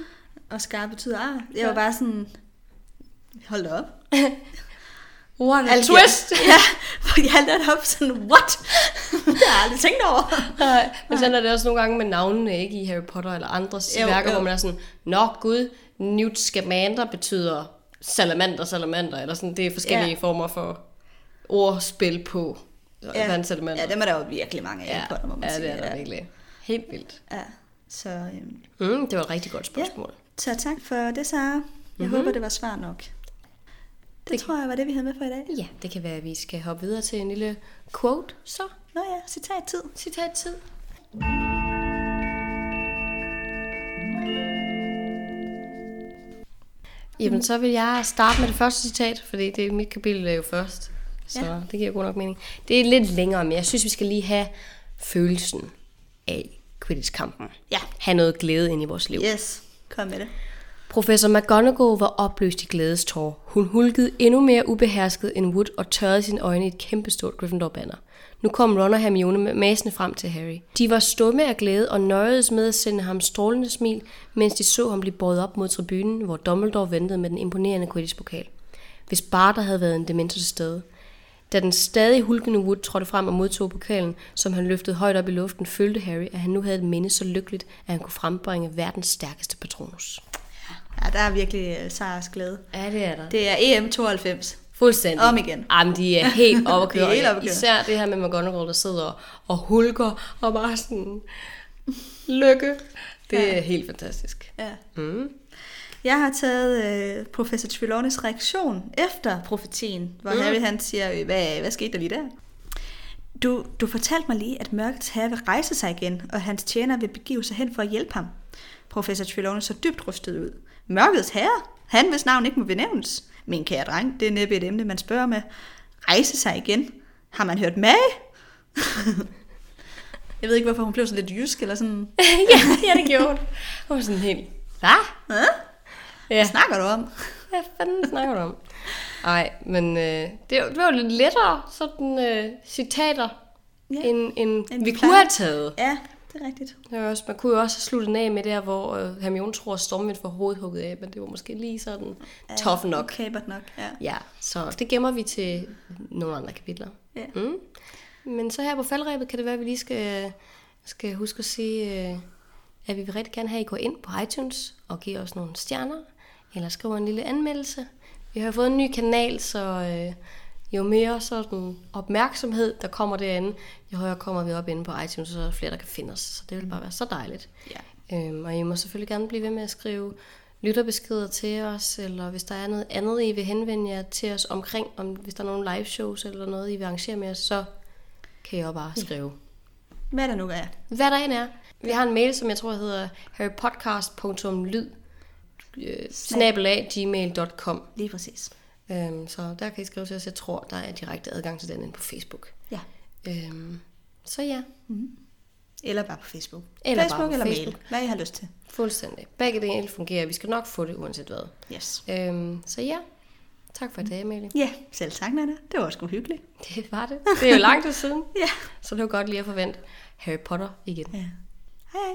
og Scar betyder ar. Jeg Ja. var bare sådan, hold da op. What a Altså, twist! Ja, for jeg halvdede op sådan, what? det har jeg aldrig tænkt over. Nej, men sådan er det også nogle gange med navnene, ikke i Harry Potter eller andres Jo, værker, jo. hvor man er sådan, Nå gud, Newt Scamander betyder salamander, salamander, eller sådan, det er forskellige Ja. former for ordspil på, ja. hvad en salamander. ja, dem er der jo virkelig mange af ja, Harry Potter, må man ja, sige. det er der ja. virkelig. Helt vildt. Ja, så, øhm, Mm, det var et rigtig godt spørgsmål. Så tak for det, Sara. Jeg mm-hmm. håber, det var svar nok. Det, Det- tror jeg var det, vi havde med for i dag. Ja. det kan være, at vi skal hoppe videre til en lille quote, så Nå ja, citat tid. citat tid. Jamen, så vil jeg starte med det første citat, fordi det er mit kapitel er jo først. Så. Ja. det giver god nok mening. Det er lidt længere, men jeg synes, vi skal lige have følelsen af Quidditch-kampen. Ja. Have noget glæde ind i vores liv. Yes, kom med det. Professor McGonagall var opløst i glædestår. Hun hulkede endnu mere ubehersket end Wood og tørrede sine øjne i et kæmpestort Gryffindor-banner. Nu kom Ron og Hermione med masende frem til Harry. De var stumme af glæde og nøjedes med at sende ham strålende smil, mens de så ham blive båret op mod tribunen, hvor Dumbledore ventede med den imponerende Quidditch-pokal. Hvis bare der havde været en dementor til stede. Da den stadig hulkende Wood trådte frem og modtog pokalen, som han løftede højt op i luften, følte Harry, at han nu havde et minde så lykkeligt, at han kunne frembringe verdens stærkeste patronus. Ja, der er virkelig uh, Saras glæde. Ja, det er der. Det er E EM 92. Fuldstændig. Om igen. Jamen, de er helt oppe at De er køre. helt oppe at køre. Især det her med McGonagall, der sidder og hulker og bare sådan... Lykke. Det Ja. er helt fantastisk. Ja. Mm. Jeg har taget øh, professor Trelawneys reaktion efter profetien, hvor Mm. Harry han siger, øh, hvad, hvad skete der lige der? Du, du fortalte mig lige, at mørkets herre vil rejse sig igen, og hans tjener vil begive sig hen for at hjælpe ham. Professor Trelawney så dybt rystet ud. Mørkets herre? Han, hvis navn ikke må benævnes. Min kære dreng, det er næppe et emne, man spørger med. Rejse sig igen? Har man hørt med? Jeg ved ikke, hvorfor hun blev sådan lidt jysk, eller sådan... ja, ja, det gjorde hun. Hun var sådan helt... Hvad? Hvad Ja, snakker du om? hvad fanden snakker du om? Nej, men øh, det, var- det var lidt lettere sådan øh, citater, Ja. end, end, End vi plejer. kunne have taget. Ja, det er rigtigt. Det var også, man kunne jo også have sluttet af med der, hvor øh, Hermione tror, at Stormvind får hovedet hugget af, men det var måske lige sådan tough nok. Okay, but nok, ja. Ja, så det gemmer vi til nogle andre kapitler. Ja. Mm. Men så her på faldrebet kan det være, at vi lige skal, skal huske at sige, øh, at vi vil rigtig gerne have, at I går ind på iTunes og giver os nogle stjerner, eller skriver en lille anmeldelse. Vi har fået en ny kanal, så øh, jo mere sådan opmærksomhed, der kommer derinde, jo højere kommer vi op inde på iTunes, så er der flere, der kan finde os. Så det vil bare være så dejligt. Ja. Øhm, og I må selvfølgelig gerne blive ved med at skrive lytterbeskeder til os, eller hvis der er noget andet, I vil henvende jer til os omkring, om hvis der er nogle live shows eller noget, I vil arrangere med os, så kan I jo bare skrive. Hvad der nu er. Hvad der end er. Vi har en mail, som jeg tror hedder harrypodcast.lyd øh, snabelag gmail.com. Lige præcis. Øhm, så der kan I skrive til os. Jeg tror, der er direkte adgang til den inde på Facebook. Ja. Øhm, så ja, Eller bare på Facebook. Eller bare Facebook på eller Facebook. mail. Hvad I har lyst til. fuldstændig. Begge dele fungerer. Vi skal nok få det, uanset hvad. Yes. Øhm, så ja, tak for i dag, Amalie. Ja, selv tak, Nana. Det var sgu hyggeligt. Det var det. Det er jo lang tid siden. Ja. Så det var godt lige at forvente Harry Potter igen. ja. Hej.